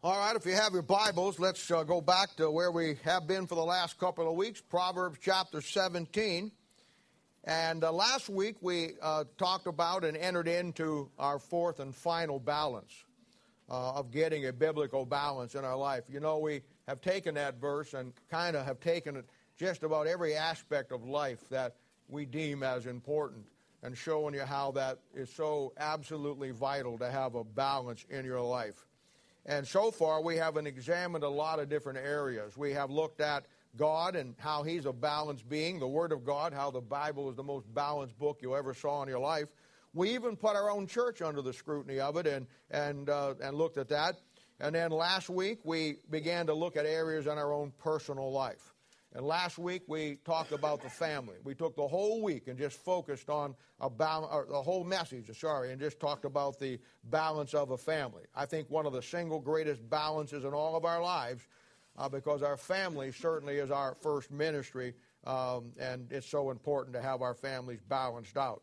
All right, if you have your Bibles, let's uh, go back to where we have been for the last couple of weeks Proverbs chapter 17. And uh, last week we uh, talked about and entered into our fourth and final balance uh, of getting a biblical balance in our life. You know, we have taken that verse and kind of have taken it just about every aspect of life that we deem as important and showing you how that is so absolutely vital to have a balance in your life. And so far, we haven't examined a lot of different areas. We have looked at God and how He's a balanced being, the Word of God, how the Bible is the most balanced book you ever saw in your life. We even put our own church under the scrutiny of it and, and, uh, and looked at that. And then last week, we began to look at areas in our own personal life. And last week we talked about the family. We took the whole week and just focused on a the whole message, sorry, and just talked about the balance of a family. I think one of the single greatest balances in all of our lives, uh, because our family certainly is our first ministry, um, and it's so important to have our families balanced out.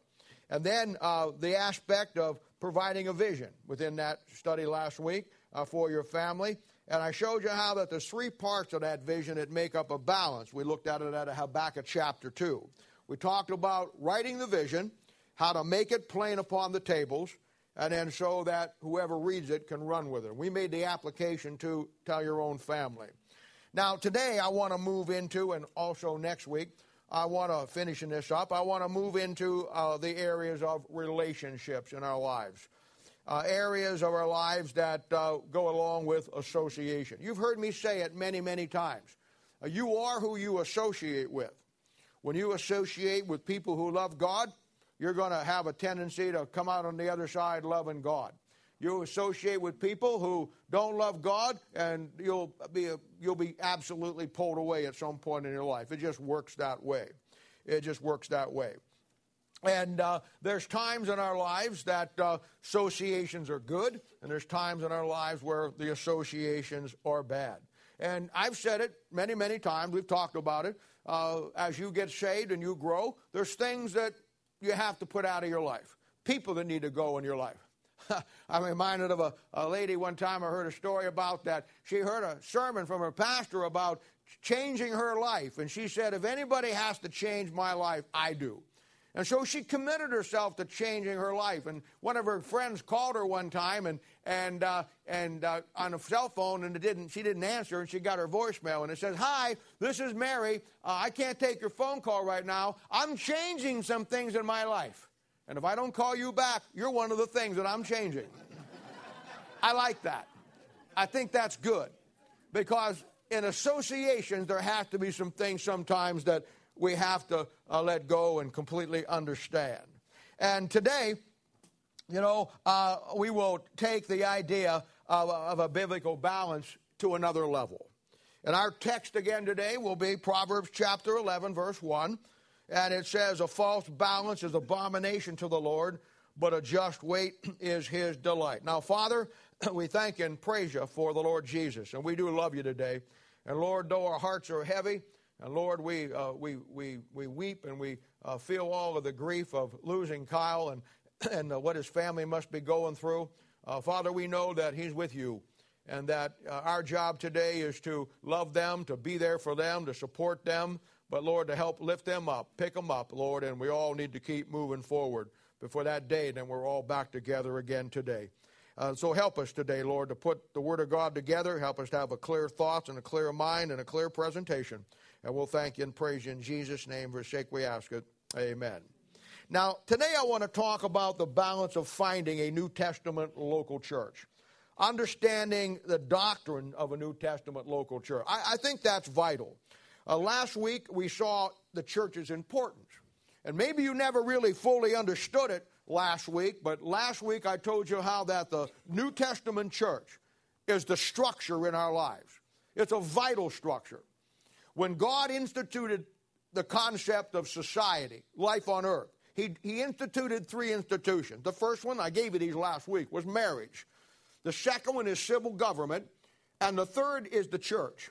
And then uh, the aspect of providing a vision within that study last week uh, for your family. And I showed you how that there's three parts of that vision that make up a balance. We looked at it at Habakkuk chapter 2. We talked about writing the vision, how to make it plain upon the tables, and then so that whoever reads it can run with it. We made the application to tell your own family. Now, today I want to move into, and also next week, I want to, finishing this up, I want to move into uh, the areas of relationships in our lives uh, areas of our lives that uh, go along with association. You've heard me say it many, many times. Uh, you are who you associate with. When you associate with people who love God, you're going to have a tendency to come out on the other side loving God. You associate with people who don't love God, and you'll be, you'll be absolutely pulled away at some point in your life. It just works that way. It just works that way. And uh, there's times in our lives that uh, associations are good, and there's times in our lives where the associations are bad. And I've said it many, many times. We've talked about it. Uh, as you get saved and you grow, there's things that you have to put out of your life, people that need to go in your life. I'm reminded of a, a lady one time I heard a story about that. She heard a sermon from her pastor about changing her life, and she said, If anybody has to change my life, I do. And so she committed herself to changing her life. And one of her friends called her one time and, and, uh, and uh, on a cell phone, and it didn't, she didn't answer, and she got her voicemail. And it says, Hi, this is Mary. Uh, I can't take your phone call right now. I'm changing some things in my life. And if I don't call you back, you're one of the things that I'm changing. I like that. I think that's good. Because in associations, there have to be some things sometimes that we have to uh, let go and completely understand. And today, you know, uh, we will take the idea of, of a biblical balance to another level. And our text again today will be Proverbs chapter 11, verse 1. And it says, A false balance is abomination to the Lord, but a just weight is his delight. Now, Father, we thank and praise you for the Lord Jesus. And we do love you today. And Lord, though our hearts are heavy, and Lord, we, uh, we, we, we weep and we uh, feel all of the grief of losing Kyle and, and uh, what his family must be going through. Uh, Father, we know that he's with you and that uh, our job today is to love them, to be there for them, to support them, but Lord, to help lift them up, pick them up, Lord, and we all need to keep moving forward before that day, then we're all back together again today. Uh, so help us today, Lord, to put the Word of God together. Help us to have a clear thoughts and a clear mind and a clear presentation. And we'll thank you and praise you in Jesus' name. For sake we ask it. Amen. Now, today I want to talk about the balance of finding a New Testament local church. Understanding the doctrine of a New Testament local church. I, I think that's vital. Uh, last week we saw the church's importance. And maybe you never really fully understood it last week, but last week I told you how that the New Testament church is the structure in our lives. It's a vital structure. When God instituted the concept of society, life on earth, he, he instituted three institutions. The first one, I gave you these last week, was marriage. The second one is civil government. And the third is the church.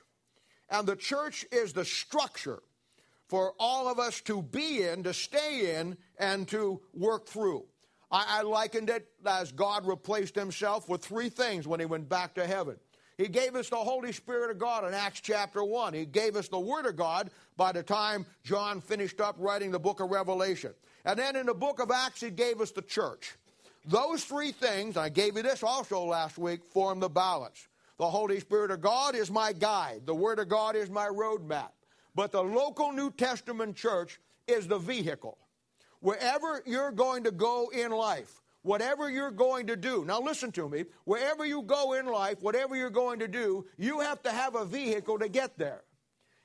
And the church is the structure for all of us to be in, to stay in, and to work through. I, I likened it as God replaced himself with three things when he went back to heaven. He gave us the Holy Spirit of God in Acts chapter 1. He gave us the Word of God by the time John finished up writing the book of Revelation. And then in the book of Acts, He gave us the church. Those three things, I gave you this also last week, form the balance. The Holy Spirit of God is my guide, the Word of God is my roadmap. But the local New Testament church is the vehicle. Wherever you're going to go in life, whatever you're going to do, now listen to me, wherever you go in life, whatever you're going to do, you have to have a vehicle to get there.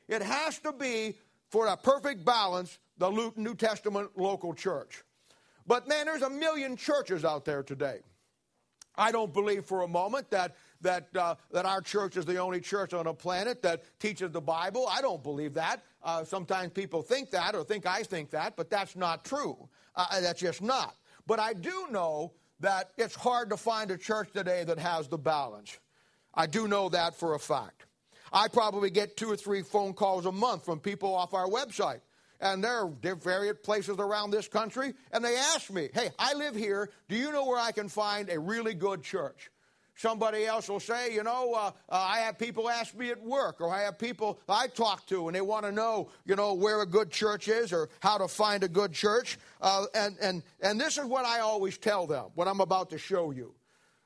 It has to be, for a perfect balance, the New Testament local church. But man, there's a million churches out there today. I don't believe for a moment that that uh, that our church is the only church on the planet that teaches the Bible. I don't believe that. Uh, sometimes people think that or think I think that, but that's not true. Uh, that's just not. But I do know that it's hard to find a church today that has the balance. I do know that for a fact. I probably get two or three phone calls a month from people off our website. And they're, they're various places around this country. And they ask me, hey, I live here. Do you know where I can find a really good church? Somebody else will say, you know, uh, uh, I have people ask me at work, or I have people I talk to, and they want to know, you know, where a good church is or how to find a good church. Uh, and, and, and this is what I always tell them, what I'm about to show you.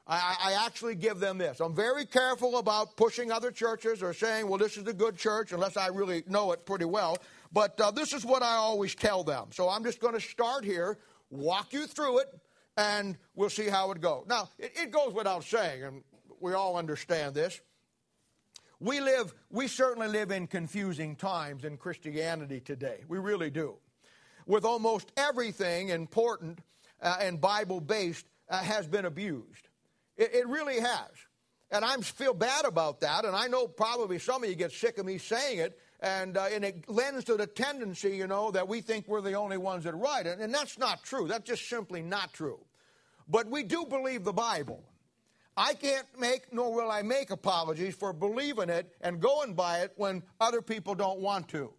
I, I, actually give them this. I'm very careful about pushing other churches or saying, well, this is a good church, unless I really know it pretty well. But uh, this is what I always tell them. So I'm just going to start here, walk you through it, and we'll see how it goes. Now, it, it goes without saying, and we all understand this. We live, we certainly live in confusing times in Christianity today. We really do. With almost everything important uh, and Bible based uh, has been abused. It, it really has. And I feel bad about that, and I know probably some of you get sick of me saying it, and, uh, and it lends to the tendency, you know, that we think we're the only ones that right it. And that's not true. That's just simply not true. But we do believe the Bible. I can't make, nor will I make apologies for believing it and going by it when other people don't want to.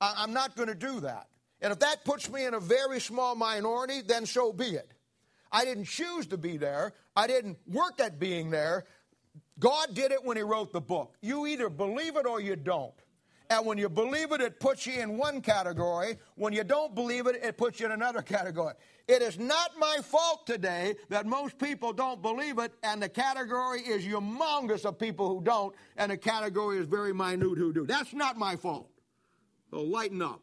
I, am not going to do that. And if that puts me in a very small minority, then so be it. I didn't choose to be there. I didn't work at being there. God did it when He wrote the book. You either believe it or you don't. And when you believe it, it puts you in one category. When you don't believe it, it puts you in another category. It is not my fault today that most people don't believe it, and the category is humongous of people who don't, and the category is very minute who do. That's not my fault. So lighten up.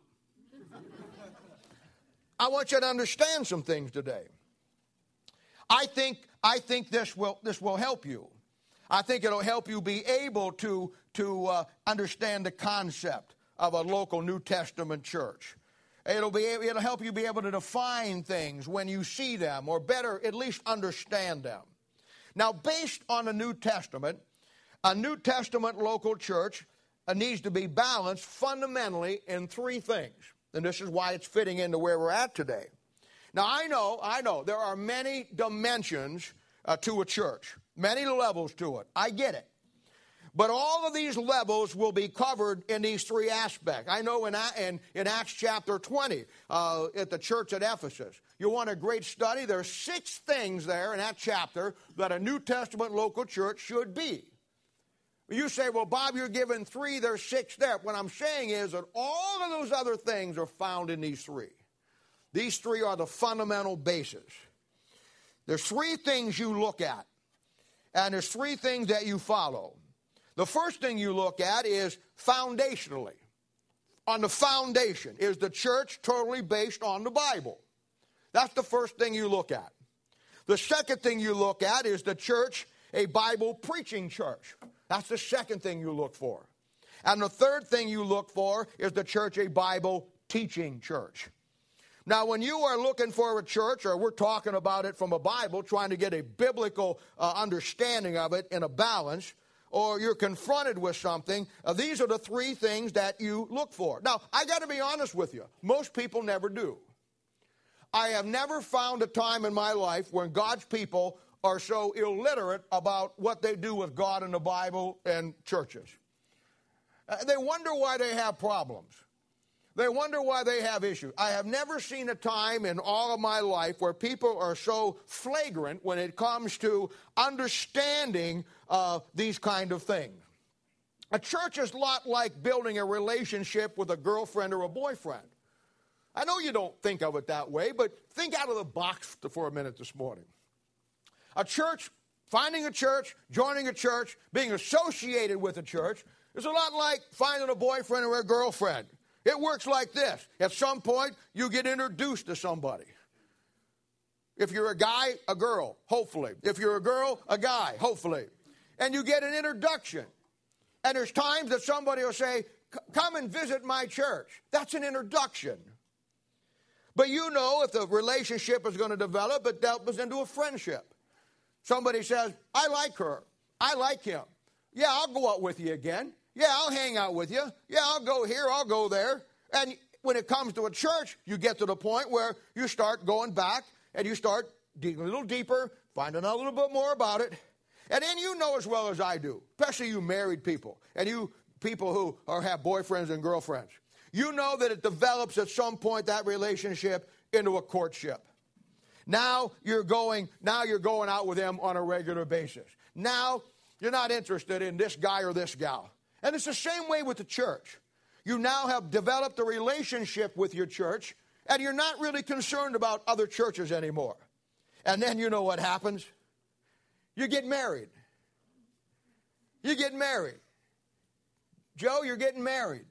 I want you to understand some things today. I think, I think this, will, this will help you. I think it'll help you be able to, to uh, understand the concept of a local New Testament church. It'll, be, it'll help you be able to define things when you see them, or better, at least understand them. Now, based on the New Testament, a New Testament local church uh, needs to be balanced fundamentally in three things. And this is why it's fitting into where we're at today. Now, I know, I know, there are many dimensions uh, to a church many levels to it. I get it. But all of these levels will be covered in these three aspects. I know in, in, in Acts chapter 20 uh, at the church at Ephesus, you want a great study? There are six things there in that chapter that a New Testament local church should be. You say, well, Bob, you're given three, there's six there. What I'm saying is that all of those other things are found in these three. These three are the fundamental basis. There's three things you look at and there's three things that you follow. The first thing you look at is foundationally. On the foundation, is the church totally based on the Bible? That's the first thing you look at. The second thing you look at is the church a Bible preaching church. That's the second thing you look for. And the third thing you look for is the church a Bible teaching church. Now, when you are looking for a church, or we're talking about it from a Bible, trying to get a biblical uh, understanding of it in a balance, or you're confronted with something, uh, these are the three things that you look for. Now, I got to be honest with you. Most people never do. I have never found a time in my life when God's people are so illiterate about what they do with God and the Bible and churches. Uh, they wonder why they have problems. They wonder why they have issues. I have never seen a time in all of my life where people are so flagrant when it comes to understanding uh, these kind of things. A church is a lot like building a relationship with a girlfriend or a boyfriend. I know you don't think of it that way, but think out of the box for a minute this morning. A church, finding a church, joining a church, being associated with a church is a lot like finding a boyfriend or a girlfriend. It works like this. At some point, you get introduced to somebody. If you're a guy, a girl, hopefully. If you're a girl, a guy, hopefully. And you get an introduction. And there's times that somebody will say, Come and visit my church. That's an introduction. But you know if the relationship is going to develop, it develops into a friendship. Somebody says, I like her. I like him. Yeah, I'll go out with you again. Yeah, I'll hang out with you. Yeah, I'll go here, I'll go there. And when it comes to a church, you get to the point where you start going back and you start digging a little deeper, finding out a little bit more about it. And then you know as well as I do, especially you married people and you people who are, have boyfriends and girlfriends. You know that it develops at some point that relationship into a courtship. Now you're going, now you're going out with them on a regular basis. Now you're not interested in this guy or this gal. And it's the same way with the church. You now have developed a relationship with your church, and you're not really concerned about other churches anymore. And then you know what happens? You get married. You get married. Joe, you're getting married.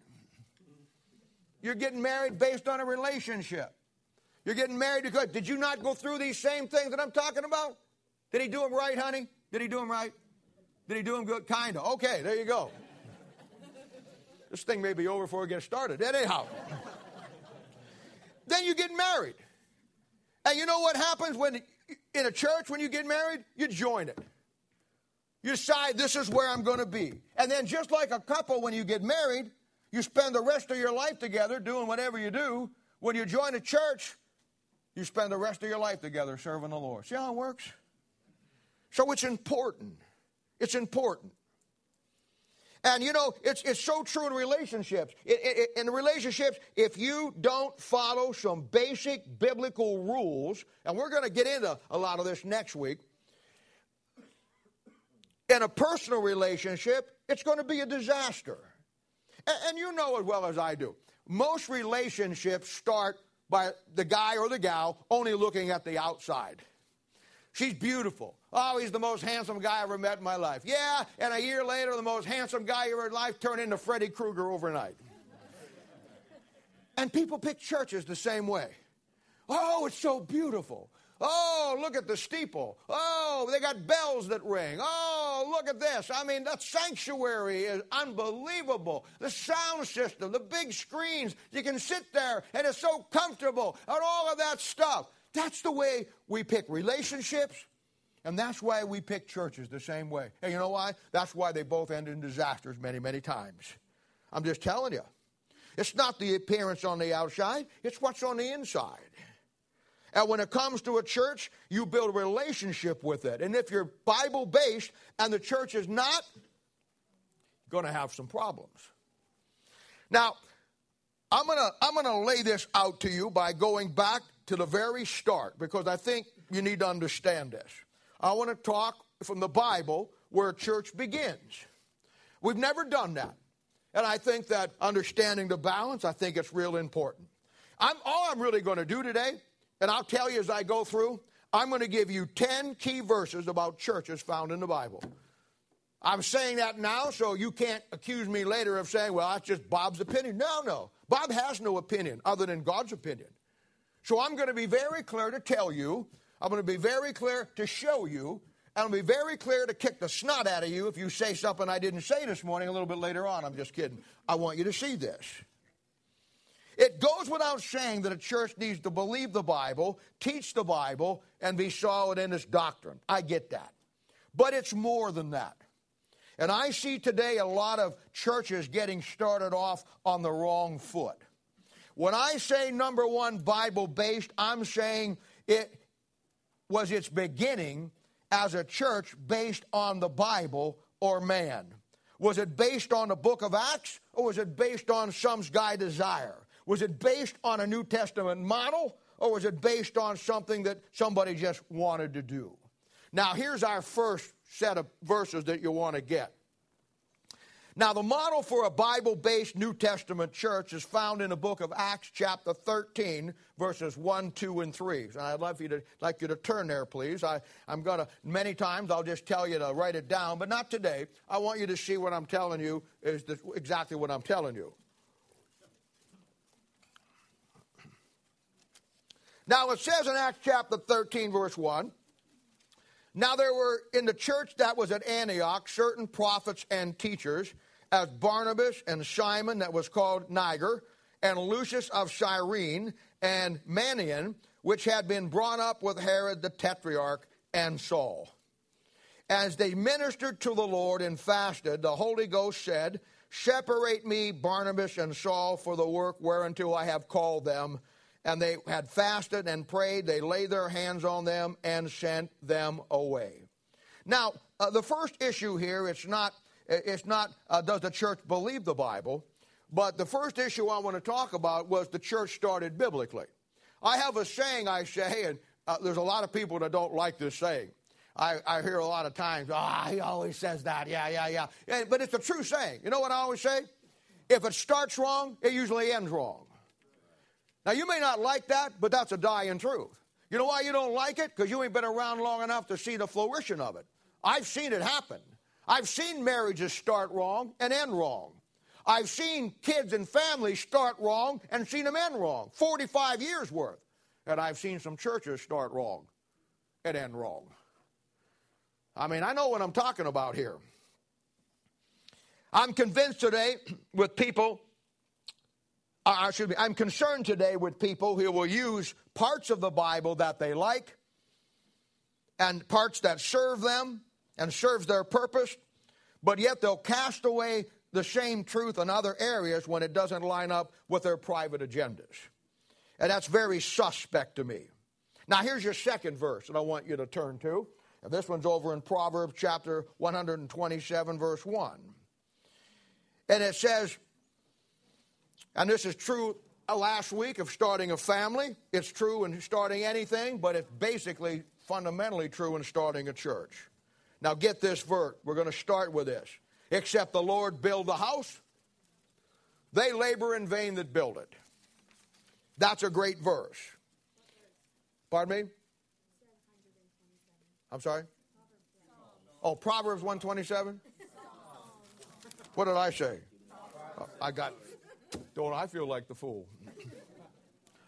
You're getting married based on a relationship. You're getting married because, did you not go through these same things that I'm talking about? Did he do them right, honey? Did he do them right? Did he do them good? Kind of. Okay, there you go. this thing may be over before we get started. Anyhow. then you get married. And you know what happens when in a church when you get married? You join it. You decide this is where I'm going to be. And then just like a couple when you get married, you spend the rest of your life together doing whatever you do. When you join a church, you spend the rest of your life together serving the Lord. See how it works? So it's important. It's important. And you know, it's, it's so true in relationships. It, it, in relationships, if you don't follow some basic biblical rules, and we're going to get into a lot of this next week, in a personal relationship, it's going to be a disaster. And, and you know as well as I do, most relationships start by the guy or the gal only looking at the outside. She's beautiful. Oh, he's the most handsome guy I ever met in my life. Yeah, and a year later, the most handsome guy ever in life turned into Freddy Krueger overnight. and people pick churches the same way. Oh, it's so beautiful. Oh, look at the steeple. Oh, they got bells that ring. Oh, look at this. I mean, that sanctuary is unbelievable. The sound system, the big screens, you can sit there and it's so comfortable, and all of that stuff. That's the way we pick relationships, and that's why we pick churches the same way. And you know why? That's why they both end in disasters many, many times. I'm just telling you. It's not the appearance on the outside, it's what's on the inside. And when it comes to a church, you build a relationship with it. And if you're Bible based and the church is not, you're going to have some problems. Now, I'm going to I'm going to lay this out to you by going back to the very start because I think you need to understand this. I want to talk from the Bible where church begins. We've never done that. And I think that understanding the balance, I think it's real important. I'm, all I'm really going to do today and I'll tell you as I go through, I'm going to give you 10 key verses about churches found in the Bible. I'm saying that now so you can't accuse me later of saying, well, that's just Bob's opinion. No, no. Bob has no opinion other than God's opinion. So I'm going to be very clear to tell you, I'm going to be very clear to show you, and I'll be very clear to kick the snot out of you if you say something I didn't say this morning a little bit later on. I'm just kidding. I want you to see this. It goes without saying that a church needs to believe the Bible, teach the Bible, and be solid in its doctrine. I get that. But it's more than that. And I see today a lot of churches getting started off on the wrong foot. When I say number one, Bible based, I'm saying it was its beginning as a church based on the Bible or man. Was it based on the book of Acts or was it based on some guy desire? Was it based on a New Testament model or was it based on something that somebody just wanted to do? Now, here's our first set of verses that you want to get. Now, the model for a Bible based New Testament church is found in the book of Acts, chapter 13, verses 1, 2, and 3. And I'd love you to, like you to turn there, please. I, I'm going to, many times, I'll just tell you to write it down, but not today. I want you to see what I'm telling you is the, exactly what I'm telling you. Now, it says in Acts chapter 13, verse 1 now there were in the church that was at Antioch certain prophets and teachers, as Barnabas and Simon, that was called Niger, and Lucius of Cyrene, and Manaen, which had been brought up with Herod the Tetrarch and Saul. As they ministered to the Lord and fasted, the Holy Ghost said, Separate me, Barnabas and Saul, for the work whereunto I have called them and they had fasted and prayed. They laid their hands on them and sent them away. Now, uh, the first issue here, it's not, it's not uh, does the church believe the Bible, but the first issue I want to talk about was the church started biblically. I have a saying I say, and uh, there's a lot of people that don't like this saying. I, I hear a lot of times, ah, oh, he always says that. Yeah, yeah, yeah. And, but it's a true saying. You know what I always say? If it starts wrong, it usually ends wrong. Now, you may not like that, but that's a dying truth. You know why you don't like it? Because you ain't been around long enough to see the fruition of it. I've seen it happen. I've seen marriages start wrong and end wrong. I've seen kids and families start wrong and seen them end wrong. 45 years worth. And I've seen some churches start wrong and end wrong. I mean, I know what I'm talking about here. I'm convinced today with people uh, excuse me, I'm concerned today with people who will use parts of the Bible that they like and parts that serve them and serves their purpose, but yet they'll cast away the same truth in other areas when it doesn't line up with their private agendas. And that's very suspect to me. Now, here's your second verse that I want you to turn to. And this one's over in Proverbs chapter 127, verse 1. And it says, and this is true uh, last week of starting a family. It's true in starting anything, but it's basically fundamentally true in starting a church. Now, get this verse. We're going to start with this. Except the Lord build the house, they labor in vain that build it. That's a great verse. Pardon me? I'm sorry? Oh, Proverbs 127? What did I say? Oh, I got don't I feel like the fool?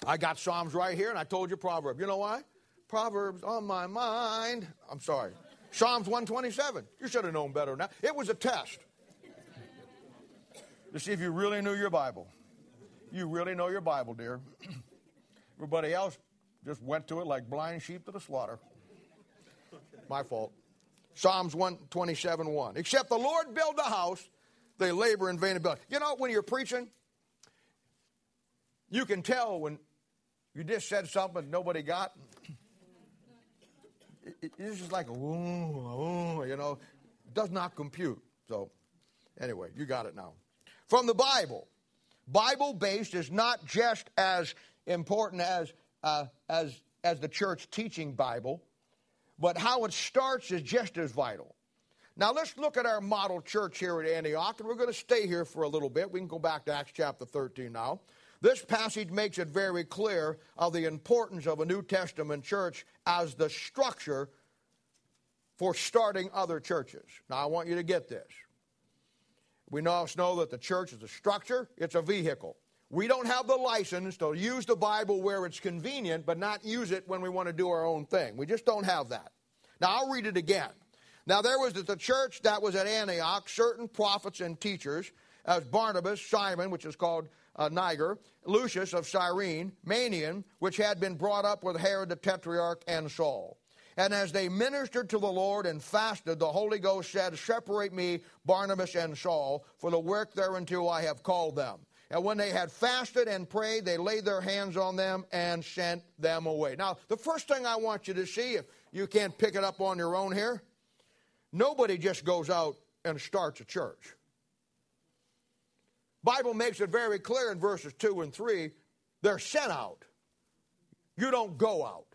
I got Psalms right here, and I told you Proverbs. You know why? Proverbs on my mind. I'm sorry. Psalms 127. You should have known better now. It was a test to see if you really knew your Bible. You really know your Bible, dear. Everybody else just went to it like blind sheep to the slaughter. My fault. Psalms 127 1. Except the Lord build the house, they labor in vain and build. You know, when you're preaching, you can tell when you just said something nobody got. It, it's just like, ooh, ooh, you know, does not compute. So, anyway, you got it now. From the Bible, Bible based is not just as important as, uh, as, as the church teaching Bible, but how it starts is just as vital. Now, let's look at our model church here at Antioch, and we're going to stay here for a little bit. We can go back to Acts chapter 13 now. This passage makes it very clear of the importance of a New Testament church as the structure for starting other churches. Now, I want you to get this. We now know that the church is a structure, it's a vehicle. We don't have the license to use the Bible where it's convenient, but not use it when we want to do our own thing. We just don't have that. Now, I'll read it again. Now, there was at the church that was at Antioch certain prophets and teachers, as Barnabas, Simon, which is called uh, Niger, Lucius of Cyrene, Manaen, which had been brought up with Herod the Tetrarch and Saul. And as they ministered to the Lord and fasted, the Holy Ghost said, Separate me, Barnabas and Saul, for the work thereunto I have called them. And when they had fasted and prayed, they laid their hands on them and sent them away. Now, the first thing I want you to see, if you can't pick it up on your own here, nobody just goes out and starts a church. Bible makes it very clear in verses 2 and 3 they're sent out. You don't go out.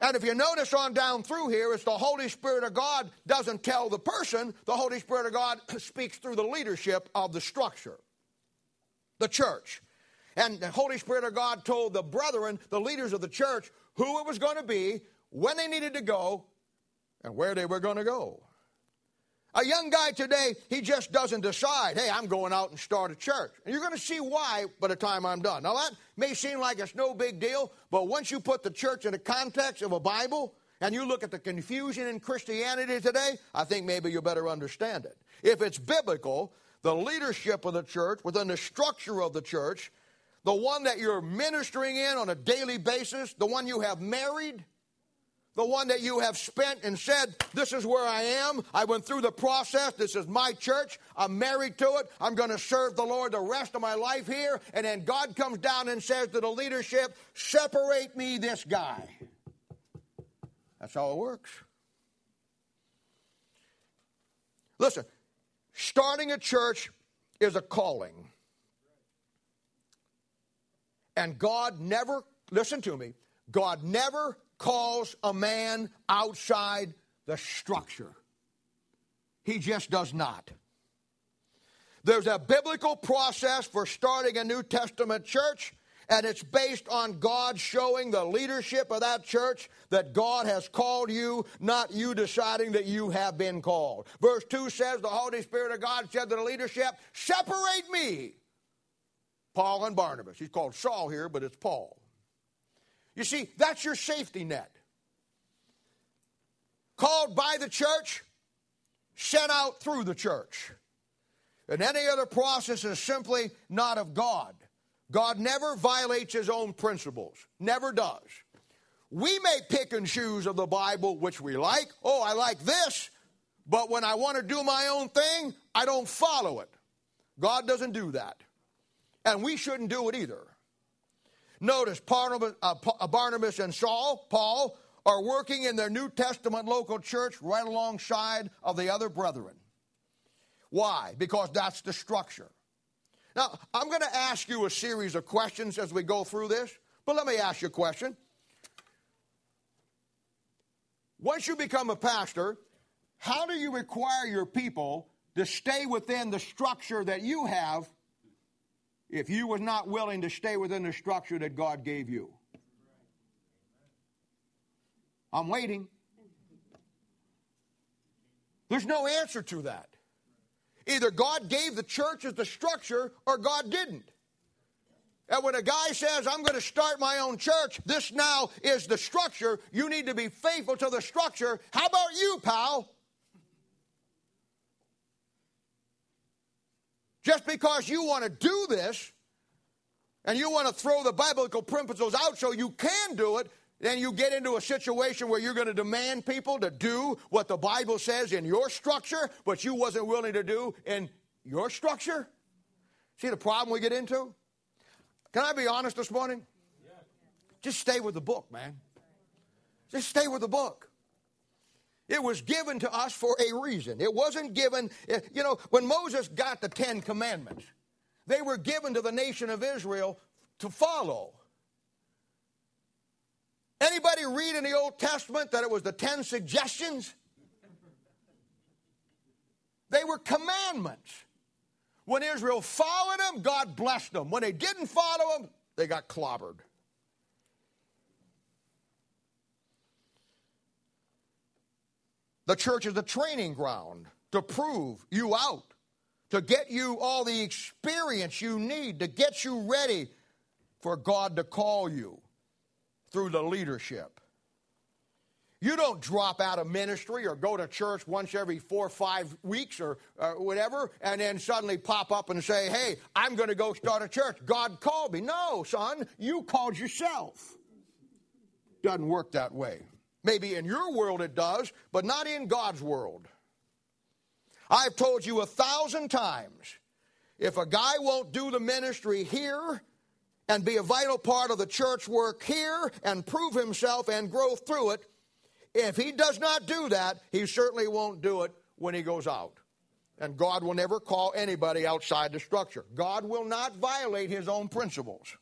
And if you notice on down through here, it's the Holy Spirit of God doesn't tell the person, the Holy Spirit of God speaks through the leadership of the structure, the church. And the Holy Spirit of God told the brethren, the leaders of the church, who it was going to be, when they needed to go, and where they were going to go. A young guy today, he just doesn't decide, hey, I'm going out and start a church. And you're going to see why by the time I'm done. Now, that may seem like it's no big deal, but once you put the church in the context of a Bible and you look at the confusion in Christianity today, I think maybe you better understand it. If it's biblical, the leadership of the church, within the structure of the church, the one that you're ministering in on a daily basis, the one you have married, the one that you have spent and said, This is where I am. I went through the process. This is my church. I'm married to it. I'm going to serve the Lord the rest of my life here. And then God comes down and says to the leadership, Separate me this guy. That's how it works. Listen, starting a church is a calling. And God never, listen to me, God never calls a man outside the structure. He just does not. There's a biblical process for starting a New Testament church, and it's based on God showing the leadership of that church that God has called you, not you deciding that you have been called. Verse 2 says, The Holy Spirit of God said to the leadership, Separate me, Paul and Barnabas. He's called Saul here, but it's Paul. You see, that's your safety net. Called by the church, sent out through the church. And any other process is simply not of God. God never violates his own principles, never does. We may pick and choose of the Bible which we like. Oh, I like this, but when I want to do my own thing, I don't follow it. God doesn't do that. And we shouldn't do it either. Notice Barnabas, uh, uh, Barnabas and Saul, Paul, are working in their New Testament local church right alongside of the other brethren. Why? Because that's the structure. Now, I'm going to ask you a series of questions as we go through this, but let me ask you a question. Once you become a pastor, how do you require your people to stay within the structure that you have if you was not willing to stay within the structure that God gave you. I'm waiting. There's no answer to that. Either God gave the church as the structure or God didn't. And when a guy says, I'm going to start my own church, this now is the structure, you need to be faithful to the structure. How about you, pal? Just because you want to do this and you want to throw the biblical principles out so you can do it, then you get into a situation where you're going to demand people to do what the Bible says in your structure, but you wasn't willing to do in your structure. See the problem we get into? Can I be honest this morning? Just stay with the book, man. Just stay with the book. It was given to us for a reason. It wasn't given, eh, you know, when Moses got the Ten Commandments, they were given to the nation of Israel to follow. Anybody read in the Old Testament that it was the Ten Suggestions? They were commandments. When Israel followed them, God blessed them. When they didn't follow them, they got clobbered. The church is a training ground to prove you out, to get you all the experience you need, to get you ready for God to call you through the leadership. You don't drop out of ministry or go to church once every four or five weeks or, or whatever and then suddenly pop up and say, hey, I'm going to go start a church. God called me. No, son, you called yourself. Doesn't work that way. Maybe in your world it does, but not in God's world. I've told you a thousand times if a guy won't do the ministry here and be a vital part of the church work here and prove himself and grow through it, if he does not do that, he certainly won't do it when he goes out. And God will never call anybody outside the structure. God will not violate his own principles.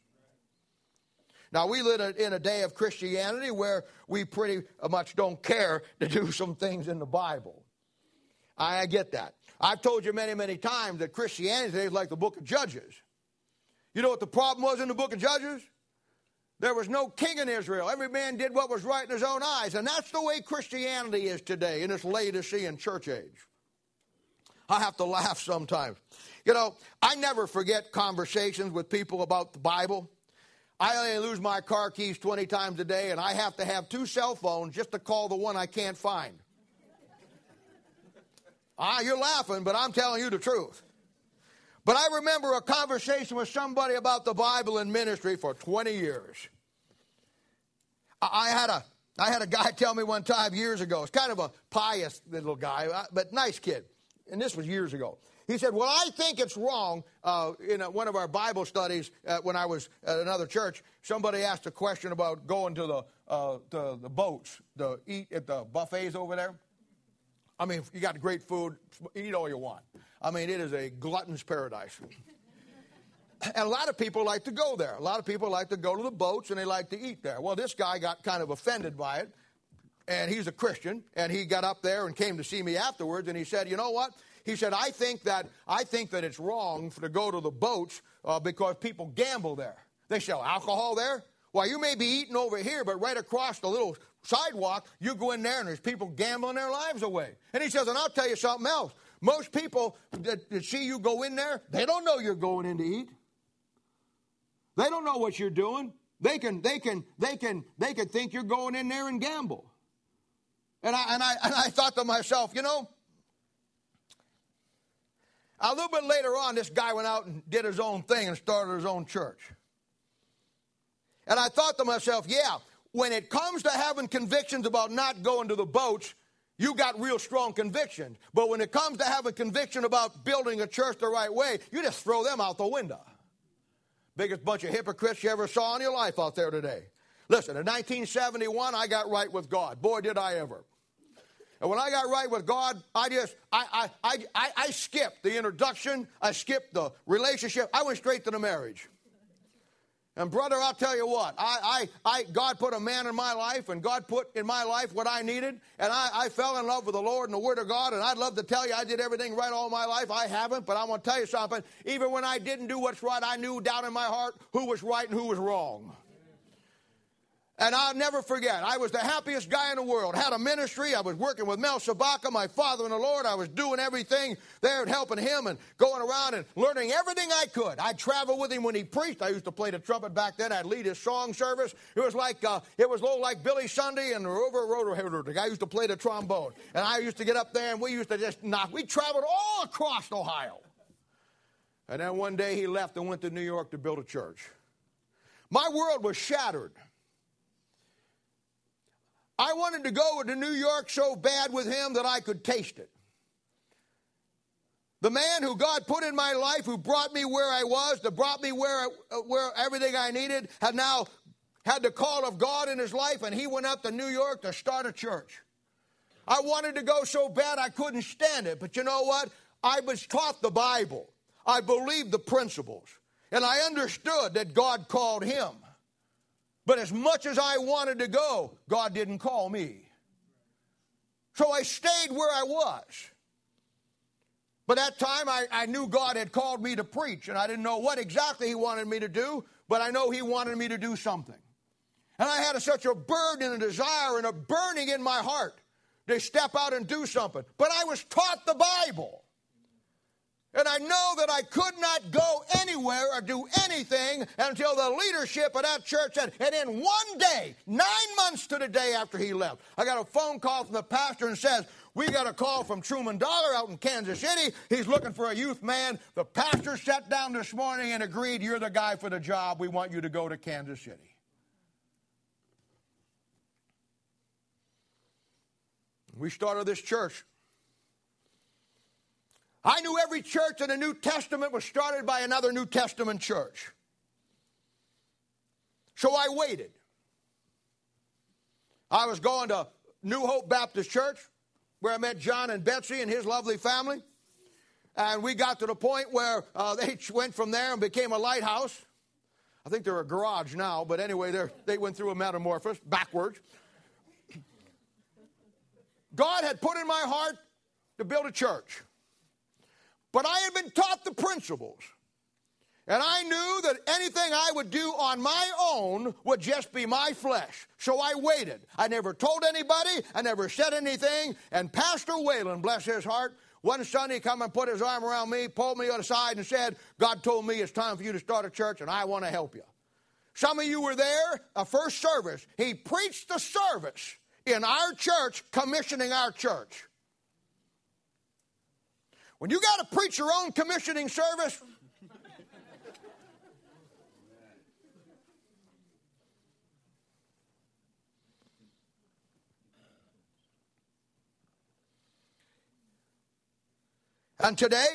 Now, we live in a day of Christianity where we pretty much don't care to do some things in the Bible. I get that. I've told you many, many times that Christianity is like the book of Judges. You know what the problem was in the book of Judges? There was no king in Israel. Every man did what was right in his own eyes. And that's the way Christianity is today in this Laodicean church age. I have to laugh sometimes. You know, I never forget conversations with people about the Bible. I only lose my car keys 20 times a day, and I have to have two cell phones just to call the one I can't find. ah, you're laughing, but I'm telling you the truth. But I remember a conversation with somebody about the Bible and ministry for 20 years. I had a I had a guy tell me one time years ago. It's kind of a pious little guy, uh, but nice kid. And this was years ago. He said, Well, I think it's wrong. Uh, in a, one of our Bible studies uh, when I was at another church, somebody asked a question about going to the, uh, the boats to eat at the buffets over there. I mean, you got great food, eat all you want. I mean, it is a glutton's paradise. and a lot of people like to go there. A lot of people like to go to the boats and they like to eat there. Well, this guy got kind of offended by it, and he's a Christian, and he got up there and came to see me afterwards, and he said, "You know what? He said, I think that, I think that it's wrong to go to the boats uh, because people gamble there. They sell alcohol there. Well, you may be eating over here, but right across the little sidewalk, you go in there and there's people gambling their lives away. And he says, and I'll tell you something else. Most people that, that see you go in there, they don't know you're going in to eat. They don't know what you're doing. They can, they can, they can, they can think you're going in there and gamble. And I, and I, and I thought to myself, you know, a little bit later on, this guy went out and did his own thing and started his own church. And I thought to myself, yeah, when it comes to having convictions about not going to the boats, you got real strong convictions. But when it comes to having conviction about building a church the right way, you just throw them out the window. Biggest bunch of hypocrites you ever saw in your life out there today. Listen, in 1971, I got right with God. Boy, did I ever. And when I got right with God, I just, I, I, I, I skipped the introduction, I skipped the relationship, I went straight to the marriage. And brother, I'll tell you what, I, I, I, God put a man in my life, and God put in my life what I needed, and I, I fell in love with the Lord and the Word of God, and I'd love to tell you I did everything right all my life. I haven't, but I want to tell you something. Even when I didn't do what's right, I knew down in my heart who was right and who was wrong. And I'll never forget, I was the happiest guy in the world. Had a ministry. I was working with Mel Shabaka, my father in the Lord. I was doing everything there and helping him and going around and learning everything I could. I'd travel with him when he preached. I used to play the trumpet back then. I'd lead his song service. It was like, uh, it was low like Billy Sunday and Homer Rodeheaver. The guy used to play the trombone. And I used to get up there and we used to just knock. We traveled all across Ohio. And then one day he left and went to New York to build a church. My world was shattered. I wanted to go to New York so bad with him that I could taste it. The man who God put in my life, who brought me where I was, that brought me where, where everything I needed, had now had the call of God in his life, and he went up to New York to start a church. I wanted to go so bad I couldn't stand it, but you know what? I was taught the Bible. I believed the principles, and I understood that God called him. But as much as I wanted to go, God didn't call me. So I stayed where I was. But that time I, I knew God had called me to preach, and I didn't know what exactly He wanted me to do, but I know He wanted me to do something. And I had a, such a burden and a desire and a burning in my heart to step out and do something. But I was taught the Bible. And I know that I could not go anywhere or do anything until the leadership of that church said, and in one day, nine months to the day after he left, I got a phone call from the pastor and says, we got a call from Truman Dollar out in Kansas City. He's looking for a youth man. The pastor sat down this morning and agreed, You're the guy for the job. We want you to go to Kansas City. We started this church I knew every church in the New Testament was started by another New Testament church. So I waited. I was going to New Hope Baptist Church, where I met John and Betsy and his lovely family. And we got to the point where uh, they went from there and became a lighthouse. I think they're a garage now, but anyway, they went through a metamorphosis backwards. God had put in my heart to build a church. But I had been taught the principles. And I knew that anything I would do on my own would just be my flesh. So I waited. I never told anybody. I never said anything. And Pastor Whalen, bless his heart, one Sunday come and put his arm around me, pulled me aside, and said, God told me it's time for you to start a church, and I want to help you. Some of you were there, a first service. He preached the service in our church, commissioning our church. When you got to preach your own commissioning service, And today,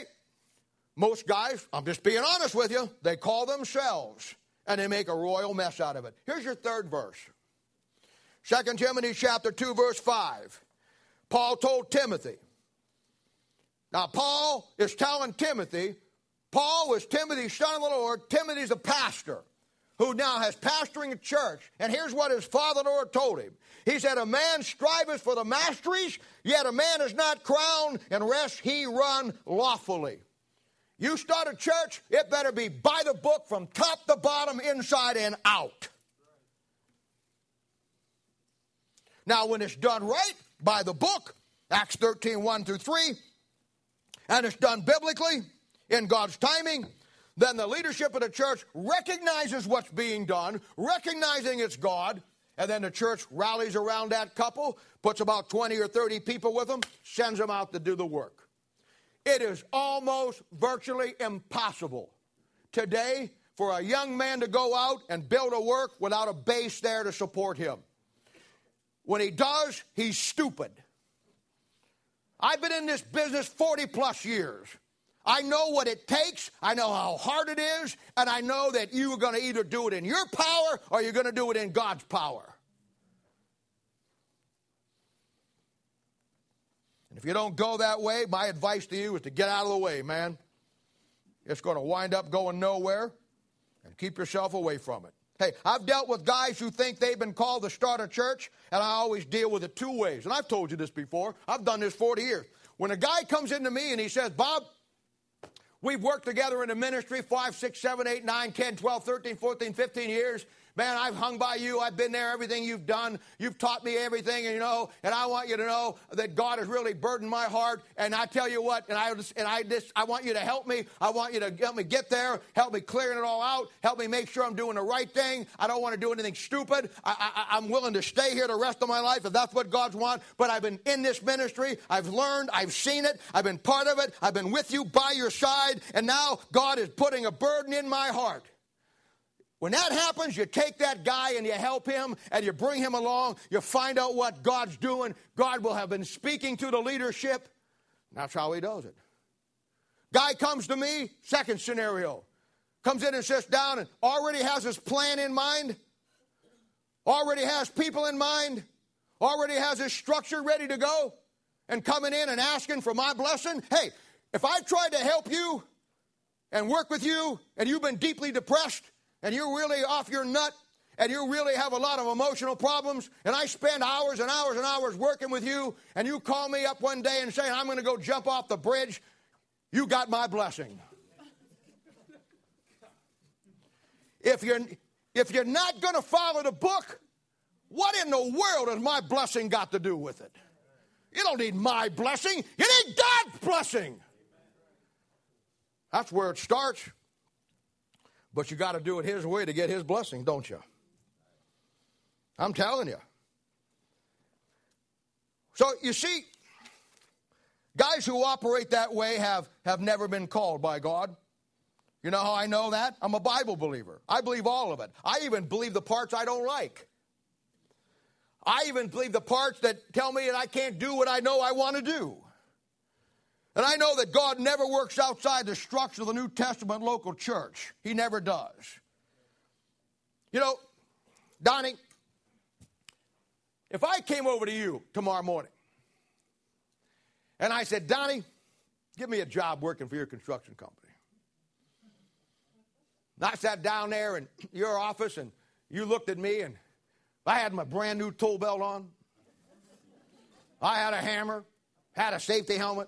most guys, I'm just being honest with you, they call themselves and they make a royal mess out of it. Here's your third verse 2 Timothy chapter 2, verse 5. Paul told Timothy. Now, Paul is telling Timothy, Paul was Timothy's son of the Lord. Timothy's a pastor who now has pastoring a church. And here's what his father Lord told him. He said, A man striveth for the masteries, yet a man is not crowned unless he run lawfully. You start a church, it better be by the book from top to bottom, inside and out. Now, when it's done right, by the book, Acts 13, 1 through 3, and it's done biblically, in God's timing, then the leadership of the church recognizes what's being done, recognizing it's God, and then the church rallies around that couple, puts about 20 or 30 people with them, sends them out to do the work. It is almost virtually impossible today for a young man to go out and build a work without a base there to support him. When he does, he's stupid. I've been in this business 40 plus years. I know what it takes, I know how hard it is, and I know that you are going to either do it in your power or you're going to do it in God's power. And if you don't go that way, my advice to you is to get out of the way, man. It's going to wind up going nowhere, and keep yourself away from it. Hey, I've dealt with guys who think they've been called to start a church, and I always deal with it two ways. And I've told you this before. I've done this 40 years. When a guy comes into me and he says, Bob, We've worked together in the ministry 5, 6, 7, 8, 9, 10, 12, 13, 14, 15 years. Man, I've hung by you. I've been there, everything you've done. You've taught me everything, and you know, and I want you to know that God has really burdened my heart. And I tell you what, and I just, and I just, I want you to help me. I want you to help me get there, help me clearing it all out, help me make sure I'm doing the right thing. I don't want to do anything stupid. I, I, I'm willing to stay here the rest of my life if that's what God's want. But I've been in this ministry. I've learned. I've seen it. I've been part of it. I've been with you by your side. And now God is putting a burden in my heart. When that happens, you take that guy and you help him and you bring him along. You find out what God's doing. God will have been speaking to the leadership. That's how he does it. Guy comes to me, second scenario. Comes in and sits down and already has his plan in mind, already has people in mind, already has his structure ready to go, and coming in and asking for my blessing. Hey, if I've tried to help you and work with you and you've been deeply depressed, and you're really off your nut and you really have a lot of emotional problems, and I spend hours and hours and hours working with you, and you call me up one day and say, I'm going to go jump off the bridge, you got my blessing. if, you're, if you're not going to follow the book, what in the world has my blessing got to do with it? You don't need my blessing, you need God's blessing. That's where it starts. But you got to do it His way to get His blessing, don't you? I'm telling you. So you see, guys who operate that way have, have never been called by God. You know how I know that? I'm a Bible believer. I believe all of it. I even believe the parts I don't like. I even believe the parts that tell me that I can't do what I know I want to do. And I know that God never works outside the structure of the New Testament local church. He never does. You know, Donnie, if I came over to you tomorrow morning and I said, Donnie, give me a job working for your construction company. And I sat down there in your office and you looked at me and I had my brand new tool belt on. I had a hammer, had a safety helmet,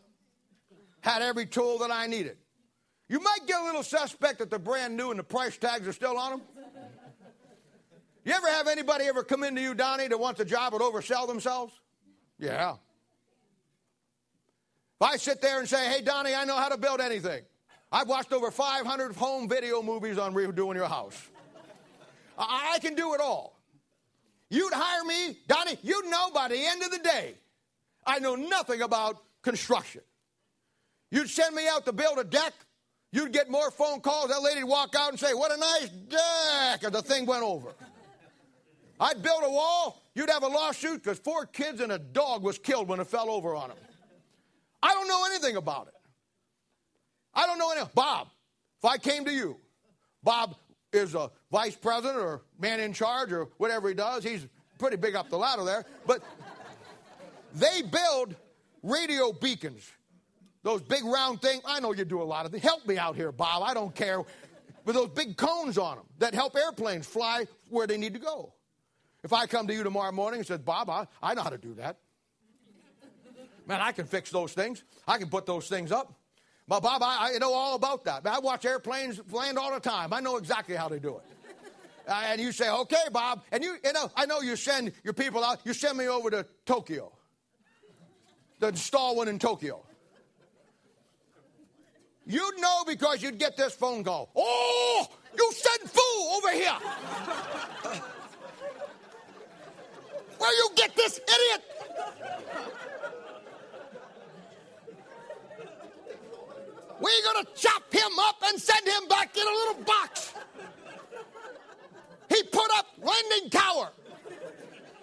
had every tool that I needed. You might get a little suspect that they're brand new and the price tags are still on them. You ever have anybody ever come into you, Donnie, that wants a job but oversell themselves? Yeah. If I sit there and say, hey, Donnie, I know how to build anything. I've watched over 500 home video movies on redoing your house. I can do it all. You'd hire me, Donnie, you'd know by the end of the day, I know nothing about construction. You'd send me out to build a deck, you'd get more phone calls. That lady'd walk out and say, What a nice deck, and the thing went over. I'd build a wall, you'd have a lawsuit because four kids and a dog was killed when it fell over on them. I don't know anything about it. I don't know anything. Bob, if I came to you, Bob is a vice president or man in charge or whatever he does. He's pretty big up the ladder there. But they build radio beacons. Those big round things. I know you do a lot of them. Help me out here, Bob. I don't care. With those big cones on them that help airplanes fly where they need to go. If I come to you tomorrow morning and said, Bob, I, I know how to do that. Man, I can fix those things. I can put those things up. But Bob, I, I know all about that. I watch airplanes land all the time. I know exactly how they do it. Uh, and you say, okay, Bob. And you, you know, I know you send your people out. You send me over to Tokyo to install one in Tokyo. You'd know because you'd get this phone call. Oh, you sent fool over here. Where you get this idiot? We're going to chop him up and send him back in a little box. He put up landing tower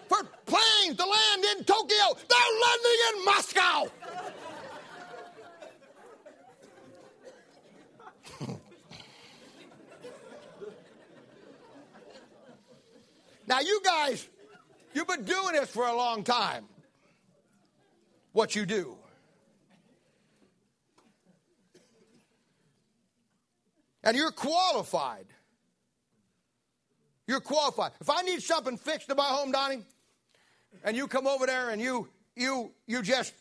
for planes to land in Tokyo. They're landing in Moscow. Now, you guys You've been doing this for a long time. What you do. And you're qualified. You're qualified. If I need something fixed in my home, Donnie, and you come over there and you you you just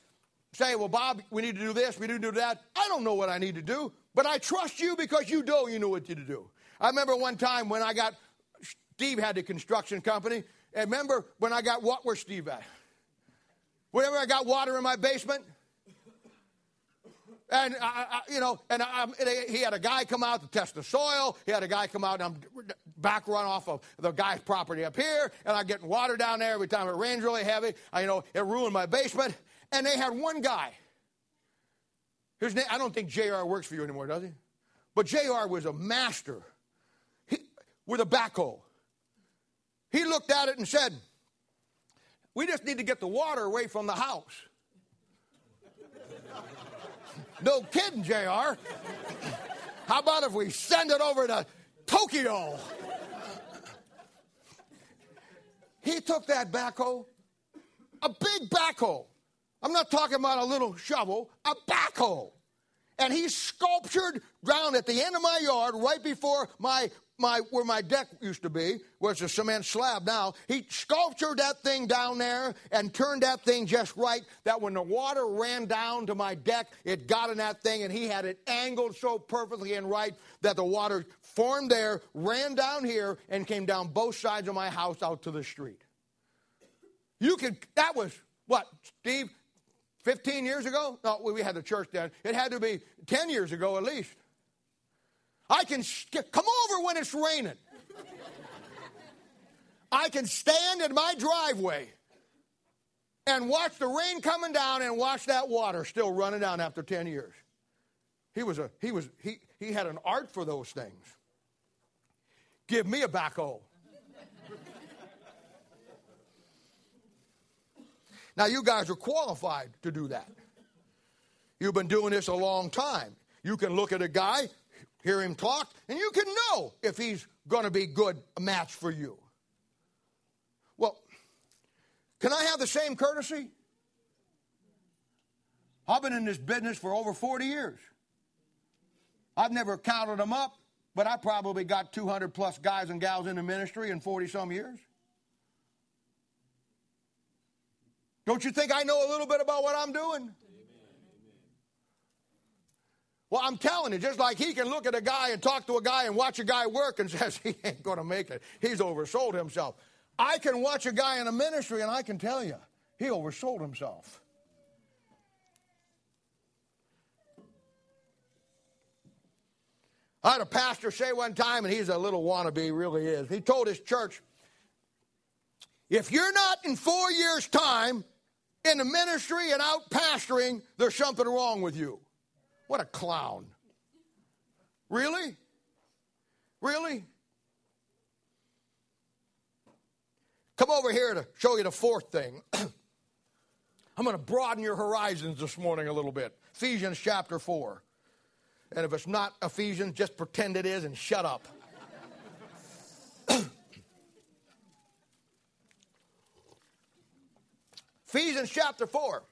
say, "Well, Bob, we need to do this, we need to do that." I don't know what I need to do, but I trust you because you know you know what you to do. I remember one time when I got Steve had the construction company, and remember when I got what? Where's Steve at? Whenever I got water in my basement, and I, I, you know, and I, he had a guy come out to test the soil. He had a guy come out, and I'm back run off of the guy's property up here, and I'm getting water down there every time it rains really heavy. I, you know, it ruined my basement. And they had one guy. His name, I don't think Jr. works for you anymore, does he? But Jr. was a master he, with a backhoe. He looked at it and said, We just need to get the water away from the house. no kidding, JR. How about if we send it over to Tokyo? he took that backhoe, a big backhoe. I'm not talking about a little shovel, a backhoe. And he sculptured ground at the end of my yard, right before my my where my deck used to be, where it's a cement slab now, he sculptured that thing down there and turned that thing just right that when the water ran down to my deck, it got in that thing and he had it angled so perfectly and right that the water formed there, ran down here, and came down both sides of my house out to the street. You could that was what, Steve? 15 years ago? No, we had the church then. It had to be 10 years ago at least. I can come over when it's raining. I can stand in my driveway and watch the rain coming down and watch that water still running down after 10 years. He was a he was he he had an art for those things. Give me a backhoe. now you guys are qualified to do that. You've been doing this a long time. You can look at a guy hear him talk, and you can know if he's going to be good a match for you. Well, can I have the same courtesy? I've been in this business for over 40 years. I've never counted them up, but I probably got 200 plus guys and gals in the ministry in 40 some years. Don't you think I know a little bit about what I'm doing? Well, I'm telling you, just like he can look at a guy and talk to a guy and watch a guy work and says he ain't going to make it. He's oversold himself. I can watch a guy in a ministry and I can tell you, he oversold himself. I had a pastor say one time, and he's a little wannabe, really is. He told his church, if you're not in four years' time in the ministry and out pastoring, there's something wrong with you. What a clown. Really? Really? Come over here to show you the fourth thing. I'm going to broaden your horizons this morning a little bit. Ephesians chapter 4. And if it's not Ephesians, just pretend it is and shut up. Ephesians chapter 4,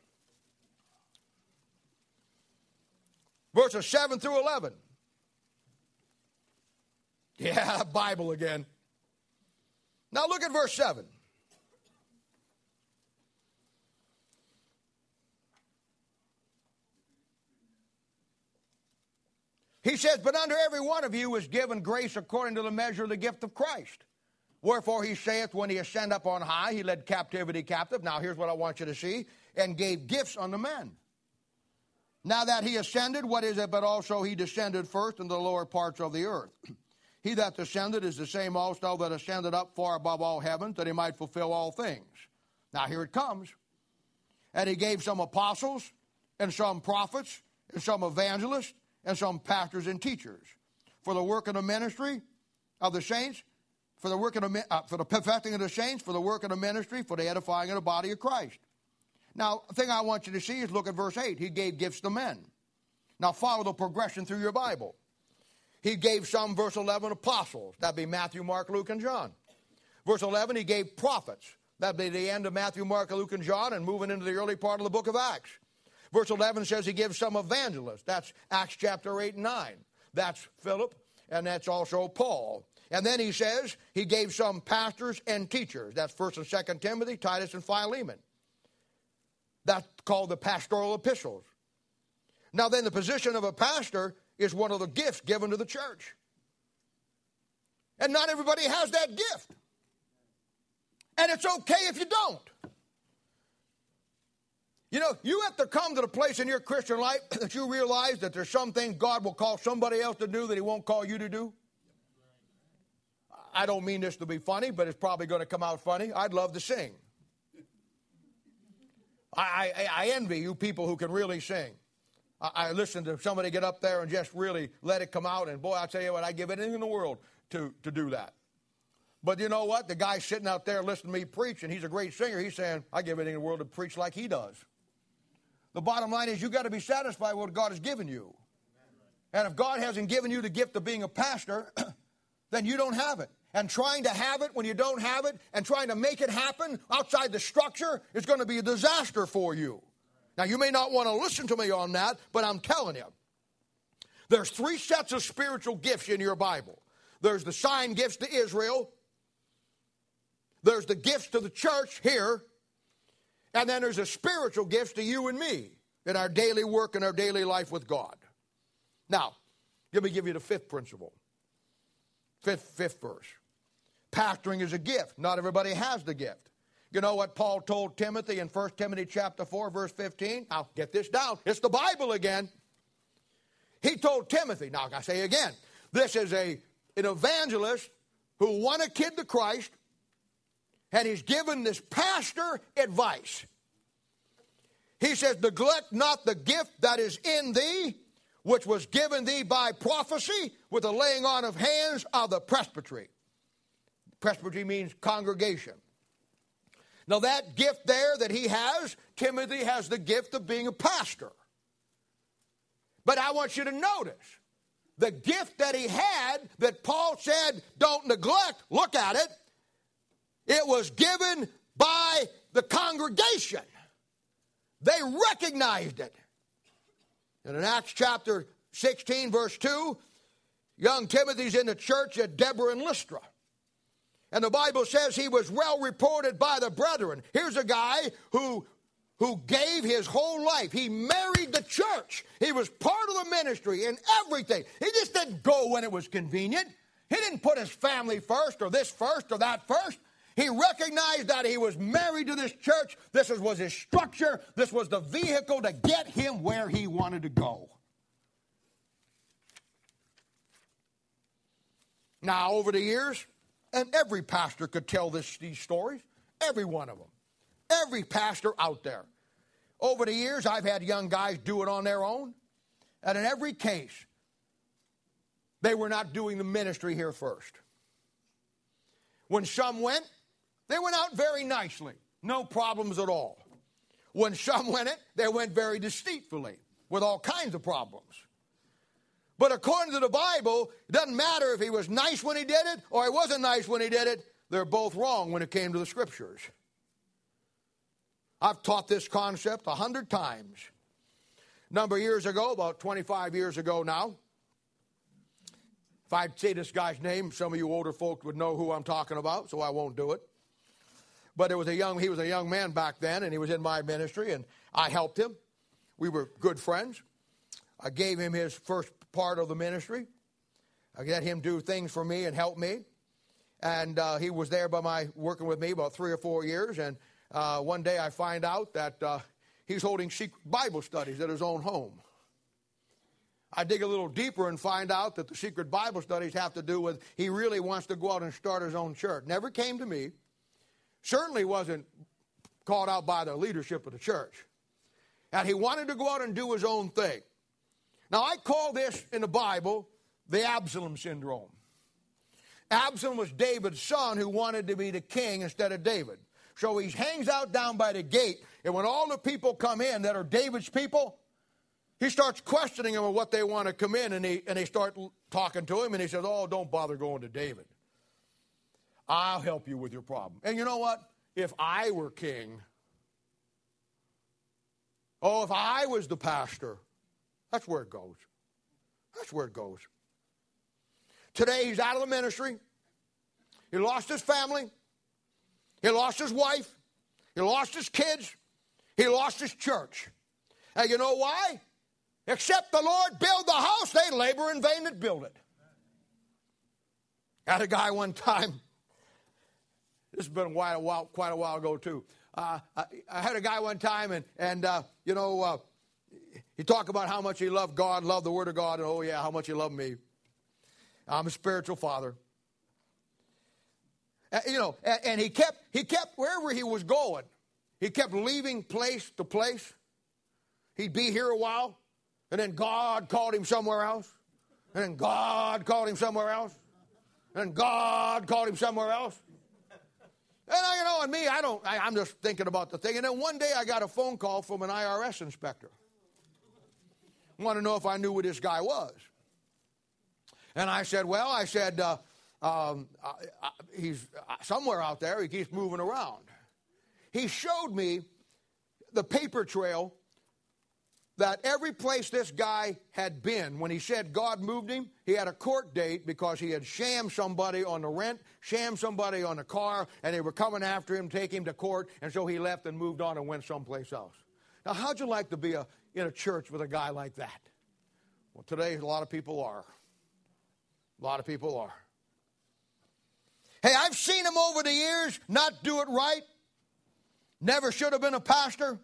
verses 7 through 11. Yeah, Bible again. Now look at verse 7. He says, But unto every one of you is given grace according to the measure of the gift of Christ. Wherefore he saith, When he ascended up on high, he led captivity captive. Now here's what I want you to see and gave gifts unto men. Now that he ascended, what is it but also he descended first in the lower parts of the earth? he that descended is the same also that ascended up far above all heavens, that he might fulfill all things. Now here it comes. And he gave some apostles, and some prophets, and some evangelists, and some pastors and teachers for the work of the ministry of the saints, for the work of the, uh, for the perfecting of the saints, for the work of the ministry, for the edifying of the body of Christ. Now, the thing I want you to see is look at verse 8. He gave gifts to men. Now, follow the progression through your Bible. He gave some, verse 11, apostles. That'd be Matthew, Mark, Luke, and John. Verse 11, he gave prophets. That'd be the end of Matthew, Mark, Luke, and John, and moving into the early part of the book of Acts. Verse 11 says he gives some evangelists. That's Acts chapter 8 and 9. That's Philip, and that's also Paul. And then he says he gave some pastors and teachers. That's 1st and 2nd Timothy, Titus, and Philemon. That's called the pastoral epistles. Now, then, the position of a pastor is one of the gifts given to the church. And not everybody has that gift. And it's okay if you don't. You know, you have to come to the place in your Christian life that you realize that there's some things God will call somebody else to do that He won't call you to do. I don't mean this to be funny, but it's probably going to come out funny. I'd love to sing. I, I, I envy you people who can really sing. I, I listen to somebody get up there and just really let it come out, and boy, I'll tell you what, I'd give anything in the world to, to do that. But you know what? The guy sitting out there listening to me preach, and he's a great singer, he's saying, I give anything in the world to preach like he does. The bottom line is you got to be satisfied with what God has given you. And if God hasn't given you the gift of being a pastor, then you don't have it. And trying to have it when you don't have it and trying to make it happen outside the structure is going to be a disaster for you. Now, you may not want to listen to me on that, but I'm telling you. There's three sets of spiritual gifts in your Bible. There's the sign gifts to Israel. There's the gifts to the church here. And then there's a spiritual gift to you and me in our daily work and our daily life with God. Now, let me give you the fifth principle. Fifth, fifth verse. Pastoring is a gift. Not everybody has the gift. You know what Paul told Timothy in 1 Timothy chapter 4, verse 15? Now get this down. It's the Bible again. He told Timothy, now I say again, this is a an evangelist who won a kid to Christ, and he's given this pastor advice. He says, Neglect not the gift that is in thee, which was given thee by prophecy with the laying on of hands of the presbytery. Presbytery means congregation. Now, that gift there that he has, Timothy has the gift of being a pastor. But I want you to notice the gift that he had that Paul said, don't neglect, look at it, it was given by the congregation. They recognized it. And in Acts chapter 16, verse 2, young Timothy's in the church at Derbe and Lystra. And the Bible says he was well reported by the brethren. Here's a guy who, who gave his whole life. He married the church. He was part of the ministry and everything. He just didn't go when it was convenient. He didn't put his family first or this first or that first. He recognized that he was married to this church. This was his structure. This was the vehicle to get him where he wanted to go. Now, over the years, and every pastor could tell this, these stories, every one of them, every pastor out there. Over the years, I've had young guys do it on their own, and in every case, they were not doing the ministry here first. When some went, they went out very nicely, no problems at all. When some went it, they went very deceitfully, with all kinds of problems. But according to the Bible, it doesn't matter if he was nice when he did it or he wasn't nice when he did it. They're both wrong when it came to the scriptures. I've taught this concept a hundred times. A number of years ago, about 25 years ago now, if I'd say this guy's name, some of you older folks would know who I'm talking about, so I won't do it. But it was a young, he was a young man back then, and he was in my ministry, and I helped him. We were good friends. I gave him his first part of the ministry. I let him do things for me and help me. And uh, he was there by my working with me about three or four years. And uh, one day I find out that uh, he's holding secret Bible studies at his own home. I dig a little deeper and find out that the secret Bible studies have to do with he really wants to go out and start his own church. Never came to me. Certainly wasn't called out by the leadership of the church. And he wanted to go out and do his own thing. Now, I call this in the Bible the Absalom syndrome. Absalom was David's son who wanted to be the king instead of David. So he hangs out down by the gate, and when all the people come in that are David's people, he starts questioning them of what they want to come in, and, he, and they start talking to him, and he says, Oh, don't bother going to David. I'll help you with your problem. And you know what? If I were king, oh, if I was the pastor, that's where it goes. That's where it goes. Today, he's out of the ministry. He lost his family. He lost his wife. He lost his kids. He lost his church. And you know why? Except the Lord build the house, they labor in vain that build it. Had a guy one time, this has been quite a while, quite a while ago too. Uh, I, I, had a guy one time, and, and uh, you know, uh, he talked about how much he loved God, loved the Word of God, and oh, yeah, how much he loved me. I'm a spiritual father. You know, and, and he kept, he kept, wherever he was going, he kept leaving place to place. He'd be here a while, and then God called him somewhere else. And then God called him somewhere else. And then God called him somewhere else. And I, you know, and me, I don't, I, I'm just thinking about the thing. And then one day I got a phone call from an IRS inspector. Want to know if I knew who this guy was. And I said, well, I said, uh, um, uh, uh, he's somewhere out there. He keeps moving around. He showed me the paper trail that every place this guy had been, when he said God moved him, he had a court date because he had shammed somebody on the rent, shammed somebody on the car, and they were coming after him, take him to court, and so he left and moved on and went someplace else. Now, how'd you like to be a, in a church with a guy like that? Well, today a lot of people are. A lot of people are. Hey, I've seen him over the years not do it right. Never should have been a pastor.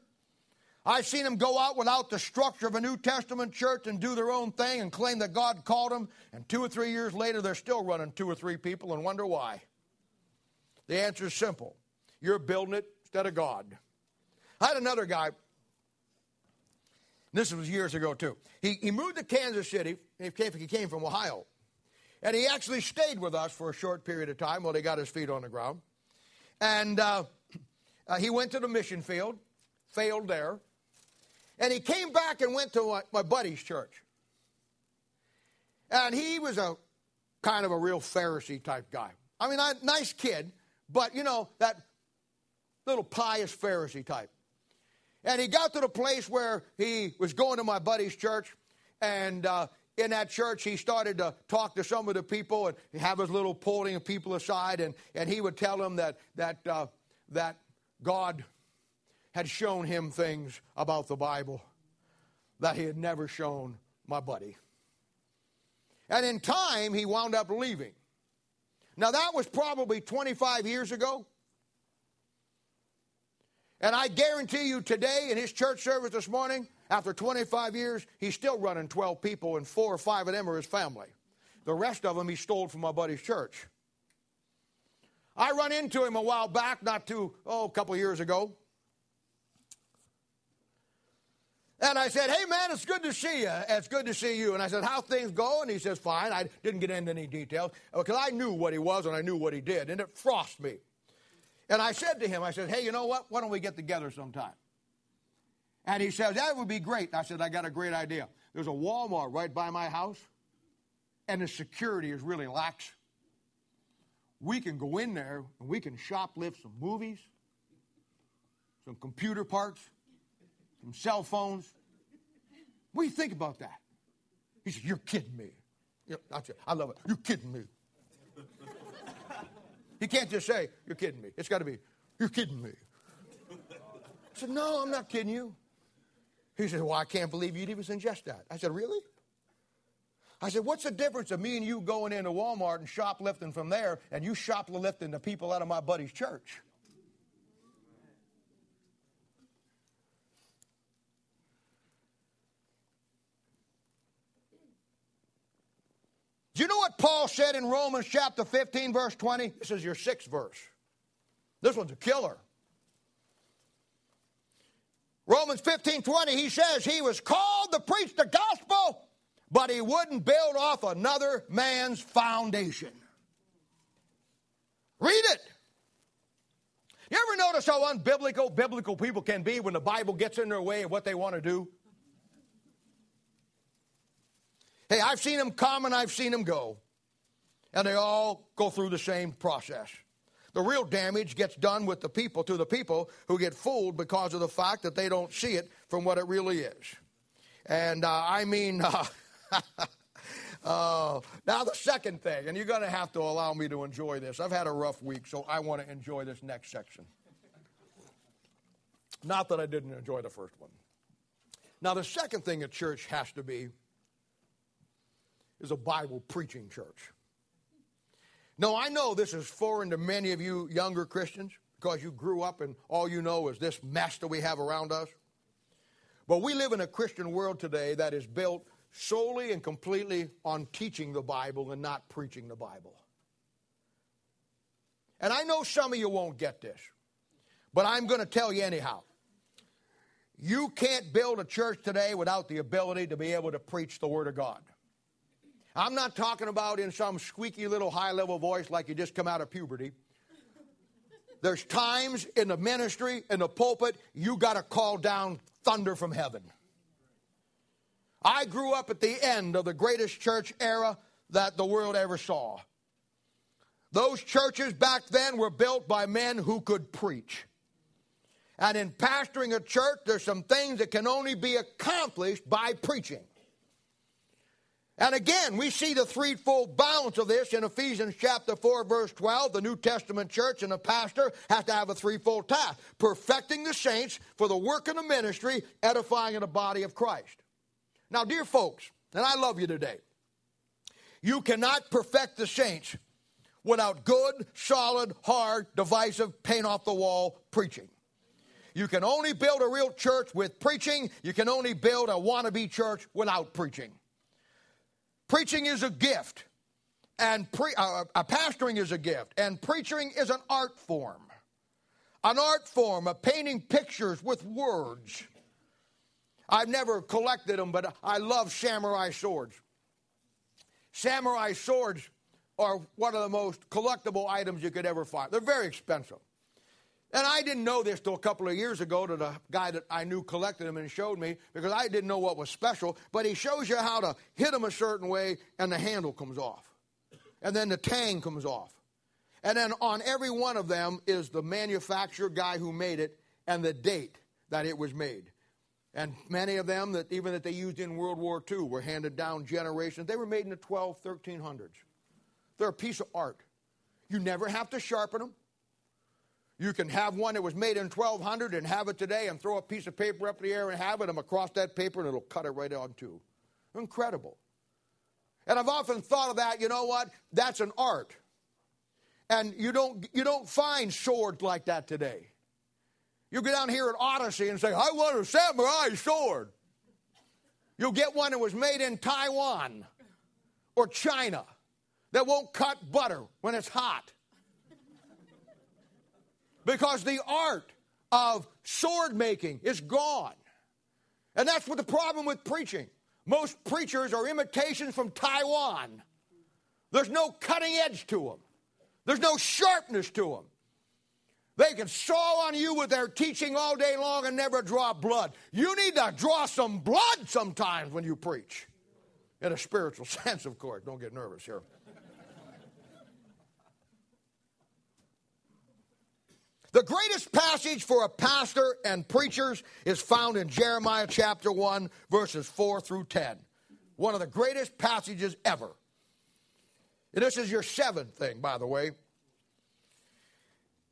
I've seen them go out without the structure of a New Testament church and do their own thing and claim that God called them, and two or three years later, they're still running two or three people and wonder why. The answer is simple you're building it instead of God. I had another guy, this was years ago too. He, he moved to Kansas City, he came, he came from Ohio. And he actually stayed with us for a short period of time while he got his feet on the ground. And uh, uh, he went to the mission field, failed there. And he came back and went to my, buddy's church. And he was a kind of a real Pharisee type guy. I mean, a nice kid, but you know, that little pious Pharisee type. And he got to the place where he was going to my buddy's church, and uh, in that church, he started to talk to some of the people and have his little pulling of people aside, and, and he would tell them that, that, uh, that God had shown him things about the Bible that he had never shown my buddy. And in time, he wound up leaving. Now, that was probably 25 years ago. And I guarantee you today in his church service this morning, after 25 years, he's still running 12 people, and four or five of them are his family. The rest of them he stole from my buddy's church. I run into him a while back, not too, oh, a couple years ago. And I said, hey man, it's good to see you. It's good to see you. And I said, how things go? And he says, fine. I didn't get into any details uh, because I knew what he was and I knew what he did. And it frosted me. And I said to him, I said, hey, you know what? Why don't we get together sometime? And he says, that would be great. And I said, I got a great idea. There's a Walmart right by my house, and the security is really lax. We can go in there and we can shoplift some movies, some computer parts, some cell phones. What do you think about that? He said, You're kidding me. Said, I love it. You're kidding me. he can't just say, You're kidding me. It's got to be, You're kidding me. I said, No, I'm not kidding you. He said, Well, I can't believe you'd even suggest that. I said, Really? I said, What's the difference of me and you going into Walmart and shoplifting from there and you shoplifting the people out of my buddy's church? Do you know what Paul said in Romans chapter 15, verse 20? This is your sixth verse. This one's a killer. Romans 15 20, he says he was called to preach the gospel, but he wouldn't build off another man's foundation. Read it. You ever notice how unbiblical biblical people can be when the Bible gets in their way of what they want to do? Hey, I've seen them come and I've seen them go. And they all go through the same process. The real damage gets done with the people, to the people who get fooled because of the fact that they don't see it from what it really is. And uh, I mean, uh, uh, now the second thing, and you're going to have to allow me to enjoy this. I've had a rough week, so I want to enjoy this next section. Not that I didn't enjoy the first one. Now, the second thing a church has to be is a Bible preaching church. No, I know this is foreign to many of you younger Christians because you grew up and all you know is this mess that we have around us. But we live in a Christian world today that is built solely and completely on teaching the Bible and not preaching the Bible. And I know some of you won't get this, but I'm going to tell you anyhow. You can't build a church today without the ability to be able to preach the Word of God. I'm not talking about in some squeaky little high level voice like you just come out of puberty. There's times in the ministry, in the pulpit, you got to call down thunder from heaven. I grew up at the end of the greatest church era that the world ever saw. Those churches back then were built by men who could preach. And in pastoring a church, there's some things that can only be accomplished by preaching. And again, we see the threefold balance of this in Ephesians chapter 4, verse 12. The New Testament church and the pastor have to have a threefold task perfecting the saints for the work of the ministry, edifying in the body of Christ. Now, dear folks, and I love you today, you cannot perfect the saints without good, solid, hard, divisive, paint off the wall preaching. You can only build a real church with preaching. You can only build a wannabe church without preaching. Preaching is a gift, and pre- uh, uh, pastoring is a gift, and preaching is an art form. An art form of painting pictures with words. I've never collected them, but I love samurai swords. Samurai swords are one of the most collectible items you could ever find. They're very expensive. And I didn't know this till a couple of years ago to the guy that I knew collected them and showed me because I didn't know what was special. But he shows you how to hit them a certain way and the handle comes off. And then the tang comes off. And then on every one of them is the manufacturer guy who made it and the date that it was made. And many of them that even that they used in World War II were handed down generations. They were made in the 12, 1300s. They're a piece of art. You never have to sharpen them. You can have one that was made in 1200 and have it today and throw a piece of paper up in the air and have it and across that paper and it'll cut it right on too. Incredible. And I've often thought of that, you know what? That's an art. And you don't, you don't find swords like that today. You go down here at Odyssey and say, I want a samurai sword. You'll get one that was made in Taiwan or China that won't cut butter when it's hot. Because the art of sword making is gone. And that's what the problem with preaching. Most preachers are imitations from Taiwan. There's no cutting edge to them, there's no sharpness to them. They can saw on you with their teaching all day long and never draw blood. You need to draw some blood sometimes when you preach. In a spiritual sense, of course. Don't get nervous here. The greatest passage for a pastor and preachers is found in Jeremiah chapter 1, verses 4 through 10. One of the greatest passages ever. And this is your seventh thing, by the way.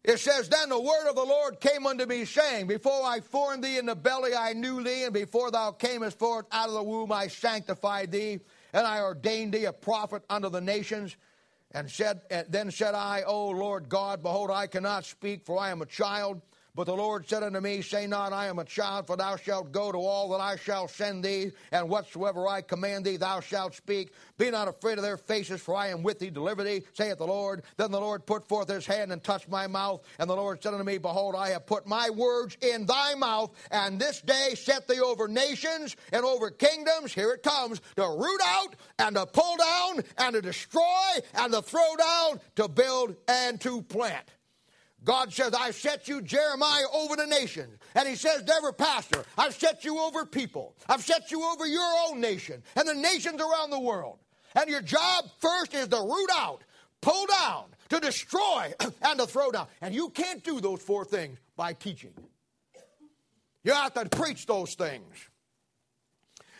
It says, Then the word of the Lord came unto me, saying, Before I formed thee in the belly, I knew thee, and before thou camest forth out of the womb, I sanctified thee, and I ordained thee a prophet unto the nations. And and then said I, O Lord God, behold, I cannot speak, for I am a child. But the Lord said unto me, Say not, I am a child, for thou shalt go to all that I shall send thee, and whatsoever I command thee, thou shalt speak. Be not afraid of their faces, for I am with thee, deliver thee, saith the Lord. Then the Lord put forth his hand and touched my mouth. And the Lord said unto me, Behold, I have put my words in thy mouth, and this day set thee over nations and over kingdoms. Here it comes to root out and to pull down and to destroy and to throw down, to build and to plant. God says, I've set you, Jeremiah, over the nations. And he says to every pastor, I've set you over people. I've set you over your own nation and the nations around the world. And your job first is to root out, pull down, to destroy, and to throw down. And you can't do those four things by teaching. You have to preach those things.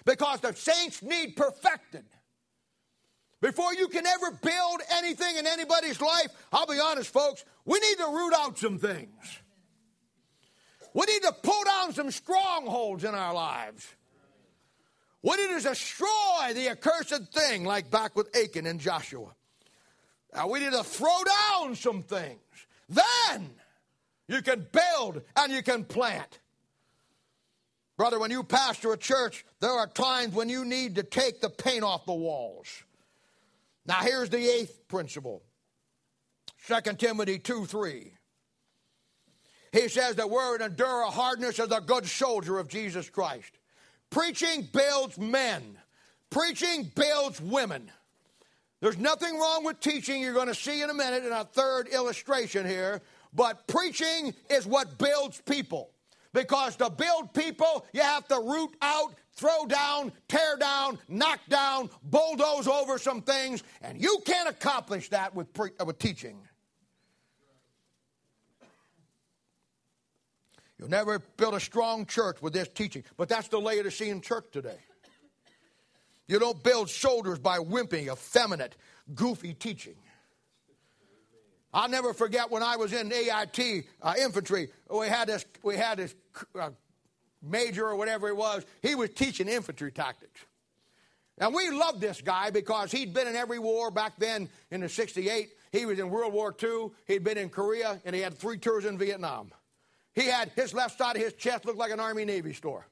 Because the saints need perfected. Before you can ever build anything in anybody's life, I'll be honest, folks, we need to root out some things. We need to pull down some strongholds in our lives. We need to destroy the accursed thing, like back with Achan and Joshua. Now, we need to throw down some things. Then you can build and you can plant. Brother, when you pastor a church, there are times when you need to take the paint off the walls. Now, here's the eighth principle 2 Timothy 2 3. He says we're to endure a hardness as a good soldier of Jesus Christ. Preaching builds men, preaching builds women. There's nothing wrong with teaching. You're going to see in a minute in our third illustration here. But preaching is what builds people. Because to build people, you have to root out throw down, tear down, knock down, bulldoze over some things, and you can't accomplish that with, pre- uh, with teaching. You'll never build a strong church with this teaching, but that's the Laodicean church today. You don't build shoulders by wimpy, effeminate, goofy teaching. I'll never forget when I was in AIT uh, infantry. We had this, we had this uh, major or whatever he was, he was teaching infantry tactics. And we loved this guy because he'd been in every war back then in the 68. He was in World War II, he'd been in Korea, and he had three tours in Vietnam. He had his left side of his chest looked like an Army Navy store.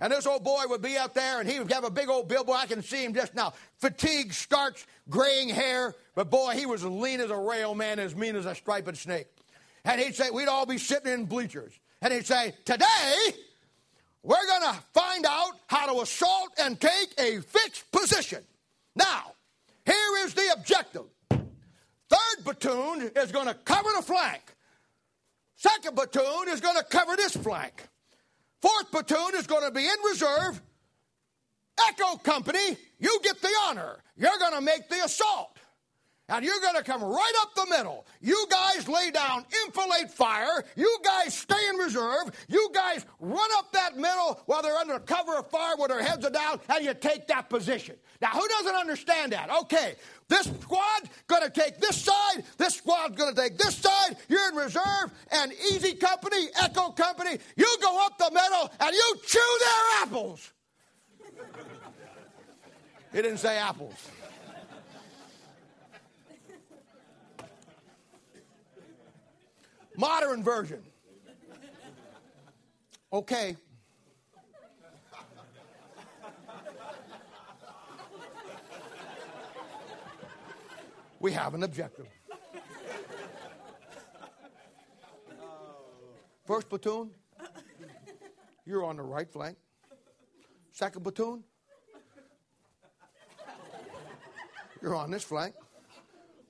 And this old boy would be out there and he would have a big old billboard. I can see him just now. Fatigue, starch, graying hair. But boy, he was as lean as a rail man, as mean as a striped snake. And he'd say, we'd all be sitting in bleachers. And he'd say, Today, we're going to find out how to assault and take a fixed position. Now, here is the objective. Third platoon is going to cover the flank. Second platoon is going to cover this flank. Fourth platoon is going to be in reserve. Echo company, you get the honor. You're going to make the assault. And you're going to come right up the middle. You guys lay down, enfilade fire. You guys stay in reserve. You guys run up that middle while they're under cover of fire with their heads are down, and you take that position. Now, who doesn't understand that? Okay, this squad going to take this side. This squad's going to take this side. You're in reserve, and Easy Company, Echo Company, you go up the middle and you chew their apples. he didn't say apples. Modern version. Okay. We have an objective. First platoon, you're on the right flank. Second platoon, you're on this flank.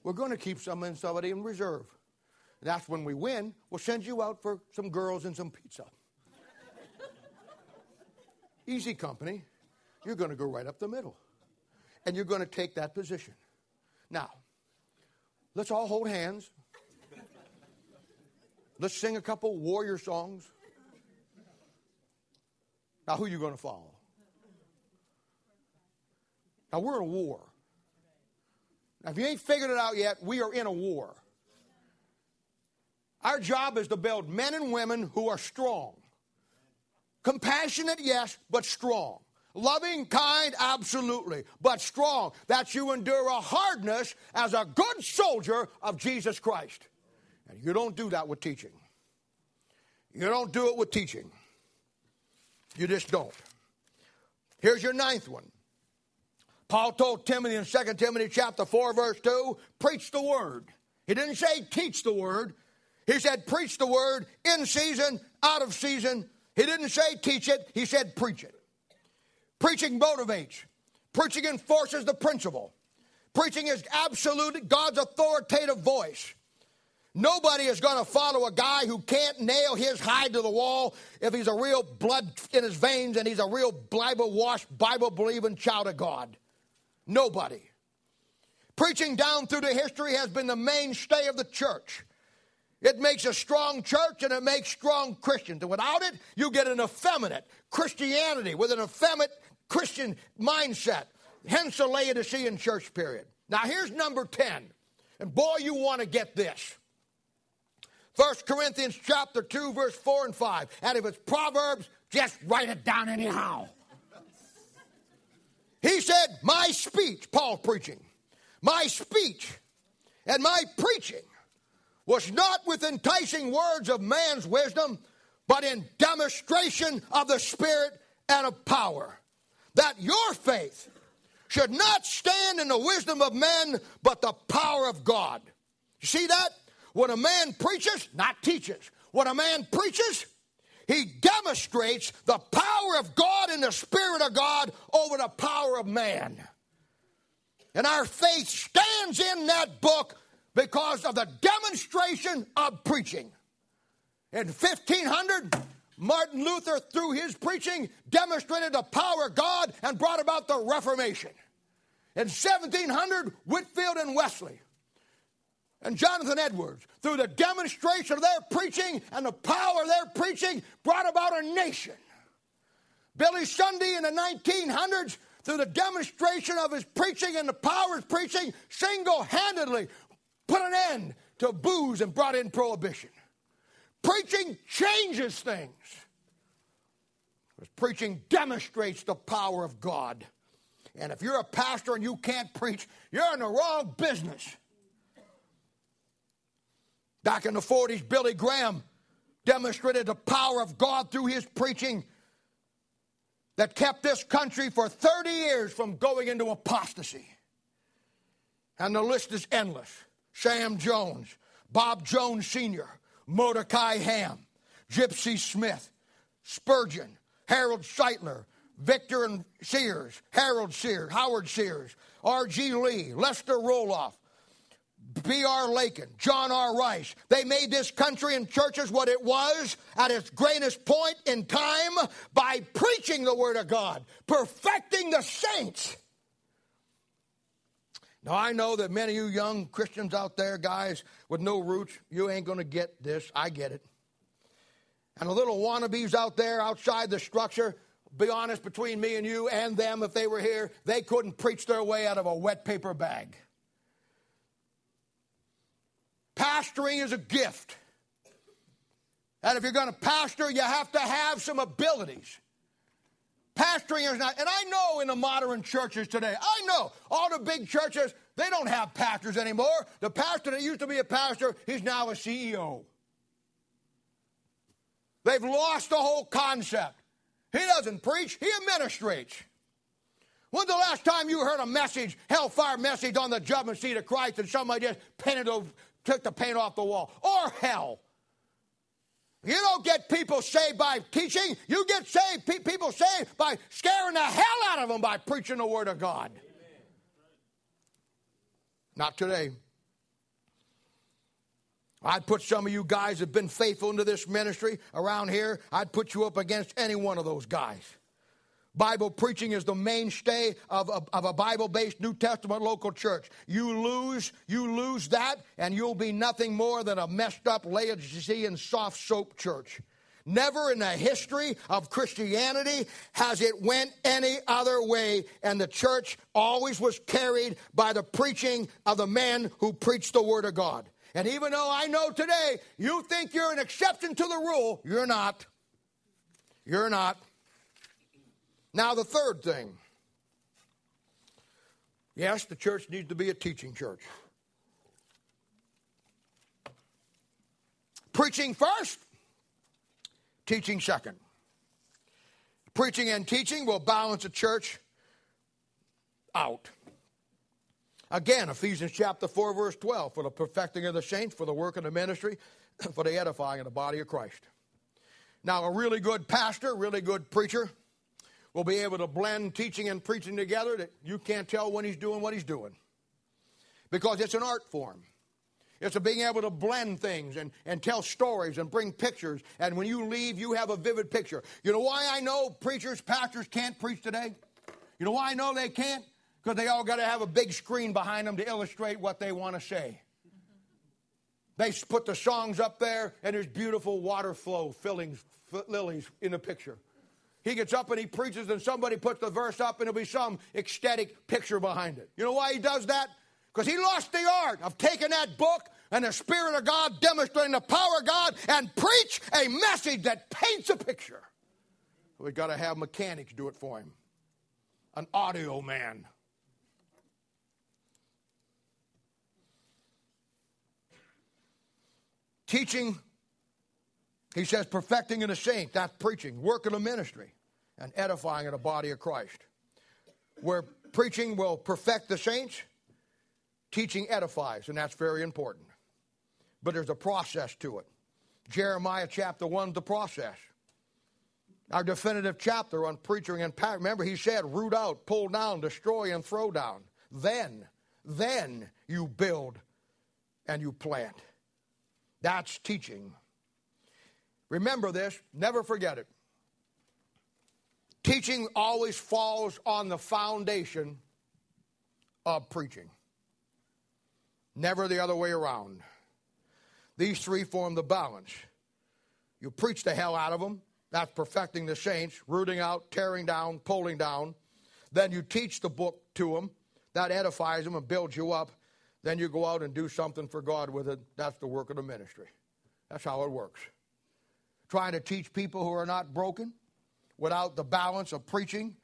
We're going to keep some in somebody in reserve. That's when we win. We'll send you out for some girls and some pizza. Easy company. You're going to go right up the middle. And you're going to take that position. Now, let's all hold hands. Let's sing a couple warrior songs. Now, who are you going to follow? Now, we're in a war. Now, if you ain't figured it out yet, we are in a war. Our job is to build men and women who are strong. Compassionate, yes, but strong. Loving, kind, absolutely, but strong. That you endure a hardness as a good soldier of Jesus Christ. And you don't do that with teaching. You don't do it with teaching. You just don't. Here's your ninth one. Paul told Timothy in 2 Timothy chapter 4, verse 2, preach the word. He didn't say teach the word. He said, preach the word in season, out of season. He didn't say teach it, he said preach it. Preaching motivates, preaching enforces the principle. Preaching is absolute, God's authoritative voice. Nobody is going to follow a guy who can't nail his hide to the wall if he's a real blood in his veins and he's a real Bible washed, Bible believing child of God. Nobody. Preaching down through the history has been the mainstay of the church. It makes a strong church and it makes strong Christians. And without it, you get an effeminate Christianity with an effeminate Christian mindset. Hence the Laodicean church period. Now here's number 10. And boy, you want to get this. 1 Corinthians chapter 2, verse 4 and 5. And if it's Proverbs, just write it down anyhow. He said, My speech, Paul preaching, my speech and my preaching was not with enticing words of man's wisdom, but in demonstration of the Spirit and of power. That your faith should not stand in the wisdom of men, but the power of God. You see that? When a man preaches, not teaches, when a man preaches, he demonstrates the power of God and the Spirit of God over the power of man. And our faith stands in that book because of the demonstration of preaching. In 1500, Martin Luther, through his preaching, demonstrated the power of God and brought about the Reformation. In 1700, Whitefield and Wesley and Jonathan Edwards, through the demonstration of their preaching and the power of their preaching, brought about a nation. Billy Sunday in the 1900s, through the demonstration of his preaching and the power of his preaching, single handedly put an end to booze and brought in prohibition. Preaching changes things. Because preaching demonstrates the power of God. And if you're a pastor and you can't preach, you're in the wrong business. Back in the 40s, Billy Graham demonstrated the power of God through his preaching that kept this country for 30 years from going into apostasy. And the list is endless. Sam Jones, Bob Jones Sr., Mordecai Ham, Gypsy Smith, Spurgeon, Harold Sightler, Victor and Sears, Harold Sears, Howard Sears, R.G. Lee, Lester Roloff, B.R. Lakin, John R. Rice. They made this country and churches what it was at its greatest point in time by preaching the Word of God, perfecting the saints. Now, I know that many of you young Christians out there, guys with no roots, you ain't going to get this. I get it. And the little wannabes out there outside the structure, be honest, between me and you and them, if they were here, they couldn't preach their way out of a wet paper bag. Pastoring is a gift. And if you're going to pastor, you have to have some abilities. Pastoring is not, and I know in the modern churches today, I know all the big churches, they don't have pastors anymore. The pastor that used to be a pastor, he's now a CEO. They've lost the whole concept. He doesn't preach, he administrates. When's the last time you heard a message, hellfire message on the judgment seat of Christ, and somebody just painted, over, took the paint off the wall? Or hell? You don't get people saved by teaching. You get saved, pe- people saved by scaring the hell out of them by preaching the Word of God. Amen. Not today. I'd put some of you guys that have been faithful into this ministry around here, I'd put you up against any one of those guys. Bible preaching is the mainstay of, of, of a Bible based New Testament local church. You lose, you lose that, and you'll be nothing more than a messed up Laodicean soft soap church. Never in the history of Christianity has it went any other way, and the church always was carried by the preaching of the men who preached the Word of God. And even though I know today you think you're an exception to the rule, you're not. You're not. Now, the third thing yes, the church needs to be a teaching church. Preaching first, teaching second. Preaching and teaching will balance a church out. Again, Ephesians chapter 4, verse 12, for the perfecting of the saints, for the work of the ministry, for the edifying of the body of Christ. Now, a really good pastor, really good preacher, will be able to blend teaching and preaching together that you can't tell when he's doing what he's doing. Because it's an art form. It's a being able to blend things and, and tell stories and bring pictures. And when you leave, you have a vivid picture. You know why I know preachers, pastors can't preach today? You know why I know they can't? Because they all got to have a big screen behind them to illustrate what they want to say. They put the songs up there, and there's beautiful water flow, filling fillings, lilies in the picture. He gets up and he preaches, and somebody puts the verse up, and there'll be some ecstatic picture behind it. You know why he does that? Because he lost the art of taking that book and the Spirit of God demonstrating the power of God and preach a message that paints a picture. We've got to have mechanics do it for him, an audio man. Teaching he says, perfecting in the saint, that's preaching, work in the ministry, and edifying in the body of Christ. Where preaching will perfect the saints, teaching edifies, and that's very important. But there's a process to it. Jeremiah chapter 1, the process. Our definitive chapter on preaching and power. Remember, he said, root out, pull down, destroy, and throw down. Then, then you build and you plant. That's teaching. Remember this, never forget it. Teaching always falls on the foundation of preaching, never the other way around. These three form the balance. You preach the hell out of them, that's perfecting the saints, rooting out, tearing down, pulling down. Then you teach the book to them, that edifies them and builds you up. Then you go out and do something for God with it. That's the work of the ministry. That's how it works trying to teach people who are not broken without the balance of preaching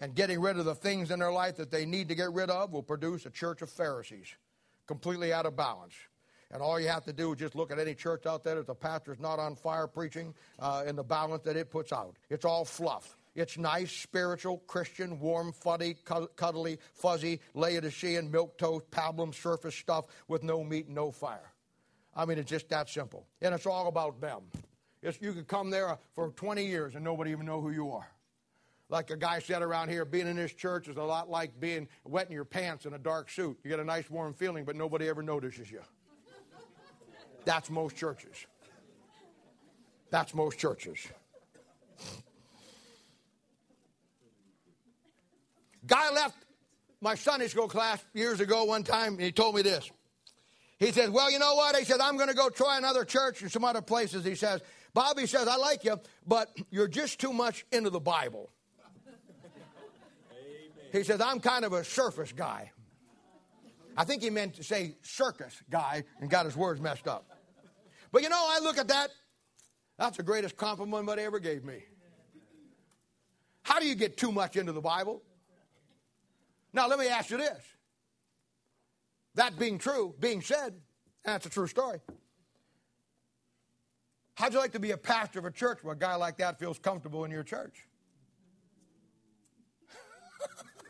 and getting rid of the things in their life that they need to get rid of will produce a church of Pharisees, completely out of balance. And all you have to do is just look at any church out there that the pastor's not on fire preaching uh, in the balance that it puts out. It's all fluff. It's nice, spiritual, Christian, warm, fuddy, cuddly, fuzzy, Laodicean, milk toast, pablum surface stuff with no meat and no fire. I mean, it's just that simple. And it's all about them. It's, you could come there for 20 years and nobody even know who you are. Like a guy said around here, being in this church is a lot like being wet in your pants in a dark suit. You get a nice warm feeling, but nobody ever notices you. That's most churches. That's most churches. Guy left my Sunday school class years ago one time, and he told me this. He says, Well, you know what? He says, I'm going to go try another church and some other places. He says, Bobby says, I like you, but you're just too much into the Bible. He says, I'm kind of a surface guy. I think he meant to say circus guy and got his words messed up. But you know, I look at that, that's the greatest compliment anybody ever gave me. How do you get too much into the Bible? Now, let me ask you this. That being true, being said, that's a true story. How'd you like to be a pastor of a church where a guy like that feels comfortable in your church?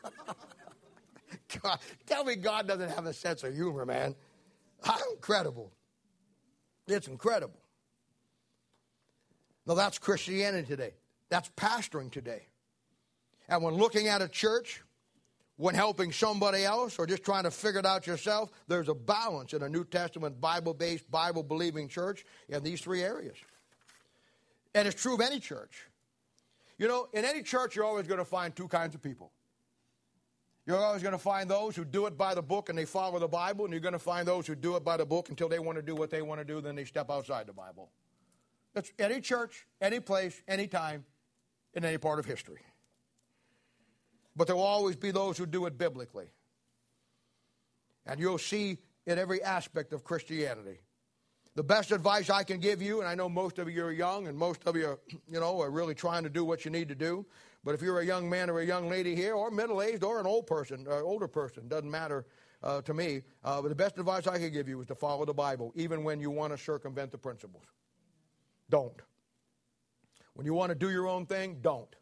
God, tell me God doesn't have a sense of humor, man. How incredible. It's incredible. Now, that's Christianity today. That's pastoring today. And when looking at a church, when helping somebody else, or just trying to figure it out yourself, there's a balance in a New Testament, Bible based, Bible believing church in these three areas. And it's true of any church. You know, in any church, you're always going to find two kinds of people. You're always going to find those who do it by the book and they follow the Bible, and you're going to find those who do it by the book until they want to do what they want to do, then they step outside the Bible. That's any church, any place, any time, in any part of history. But there will always be those who do it biblically. And you'll see in every aspect of Christianity. The best advice I can give you, and I know most of you are young and most of you, you know, are really trying to do what you need to do. But if you're a young man or a young lady here, or middle aged, or an old person, or uh, older person, doesn't matter uh, to me. Uh, but the best advice I can give you is to follow the Bible, even when you want to circumvent the principles. Don't. When you want to do your own thing, don't.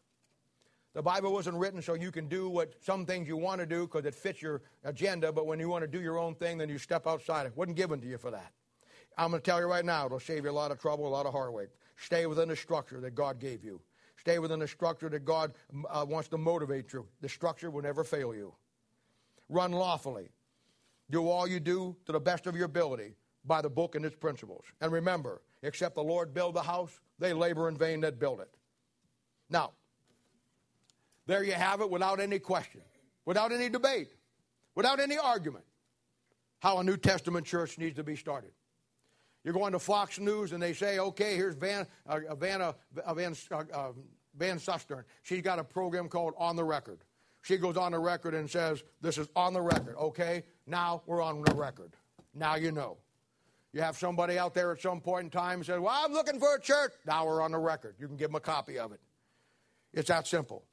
The Bible wasn't written so you can do what some things you want to do because it fits your agenda, but when you want to do your own thing, then you step outside. It wasn't given to you for that. I'm going to tell you right now, it'll save you a lot of trouble, a lot of heartache. Stay within the structure that God gave you. Stay within the structure that God uh, wants to motivate you. The structure will never fail you. Run lawfully. Do all you do to the best of your ability by the book and its principles. And remember, except the Lord build the house, they labor in vain that build it. Now, there you have it without any question, without any debate, without any argument, how a New Testament church needs to be started. You're going to Fox News and they say, okay, here's Van, uh, uh, Van, uh, uh, Van Susteren. She's got a program called On the Record. She goes on the record and says, this is on the record. Okay, now we're on the record. Now you know. You have somebody out there at some point in time says, well, I'm looking for a church. Now we're on the record. You can give them a copy of it. It's that simple.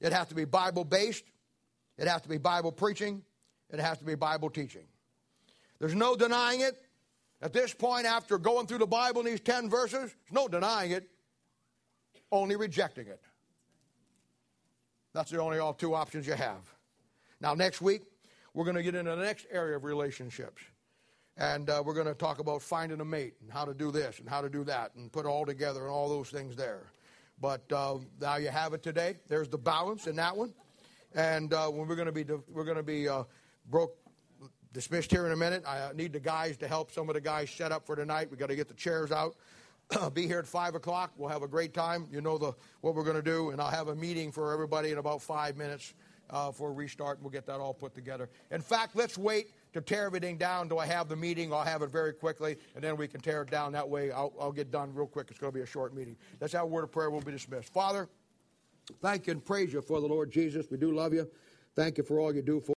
It has to be Bible based. It has to be Bible preaching. It has to be Bible teaching. There's no denying it. At this point, after going through the Bible in these 10 verses, there's no denying it, only rejecting it. That's the only all two options you have. Now, next week, we're going to get into the next area of relationships. And uh, we're going to talk about finding a mate and how to do this and how to do that and put all together and all those things there. But uh, now you have it today. There's the balance in that one. And uh, we're going to be, we're going to be uh, broke, dismissed here in a minute. I need the guys to help some of the guys set up for tonight. we got to get the chairs out. be here at 5 o'clock. We'll have a great time. You know the, what we're going to do. And I'll have a meeting for everybody in about five minutes uh, for a restart. and We'll get that all put together. In fact, let's wait to tear everything down. Do I have the meeting? I'll have it very quickly, and then we can tear it down. That way, I'll, I'll get done real quick. It's going to be a short meeting. That's our word of prayer. We'll be dismissed. Father, thank you and praise you for the Lord Jesus. We do love you. Thank you for all you do for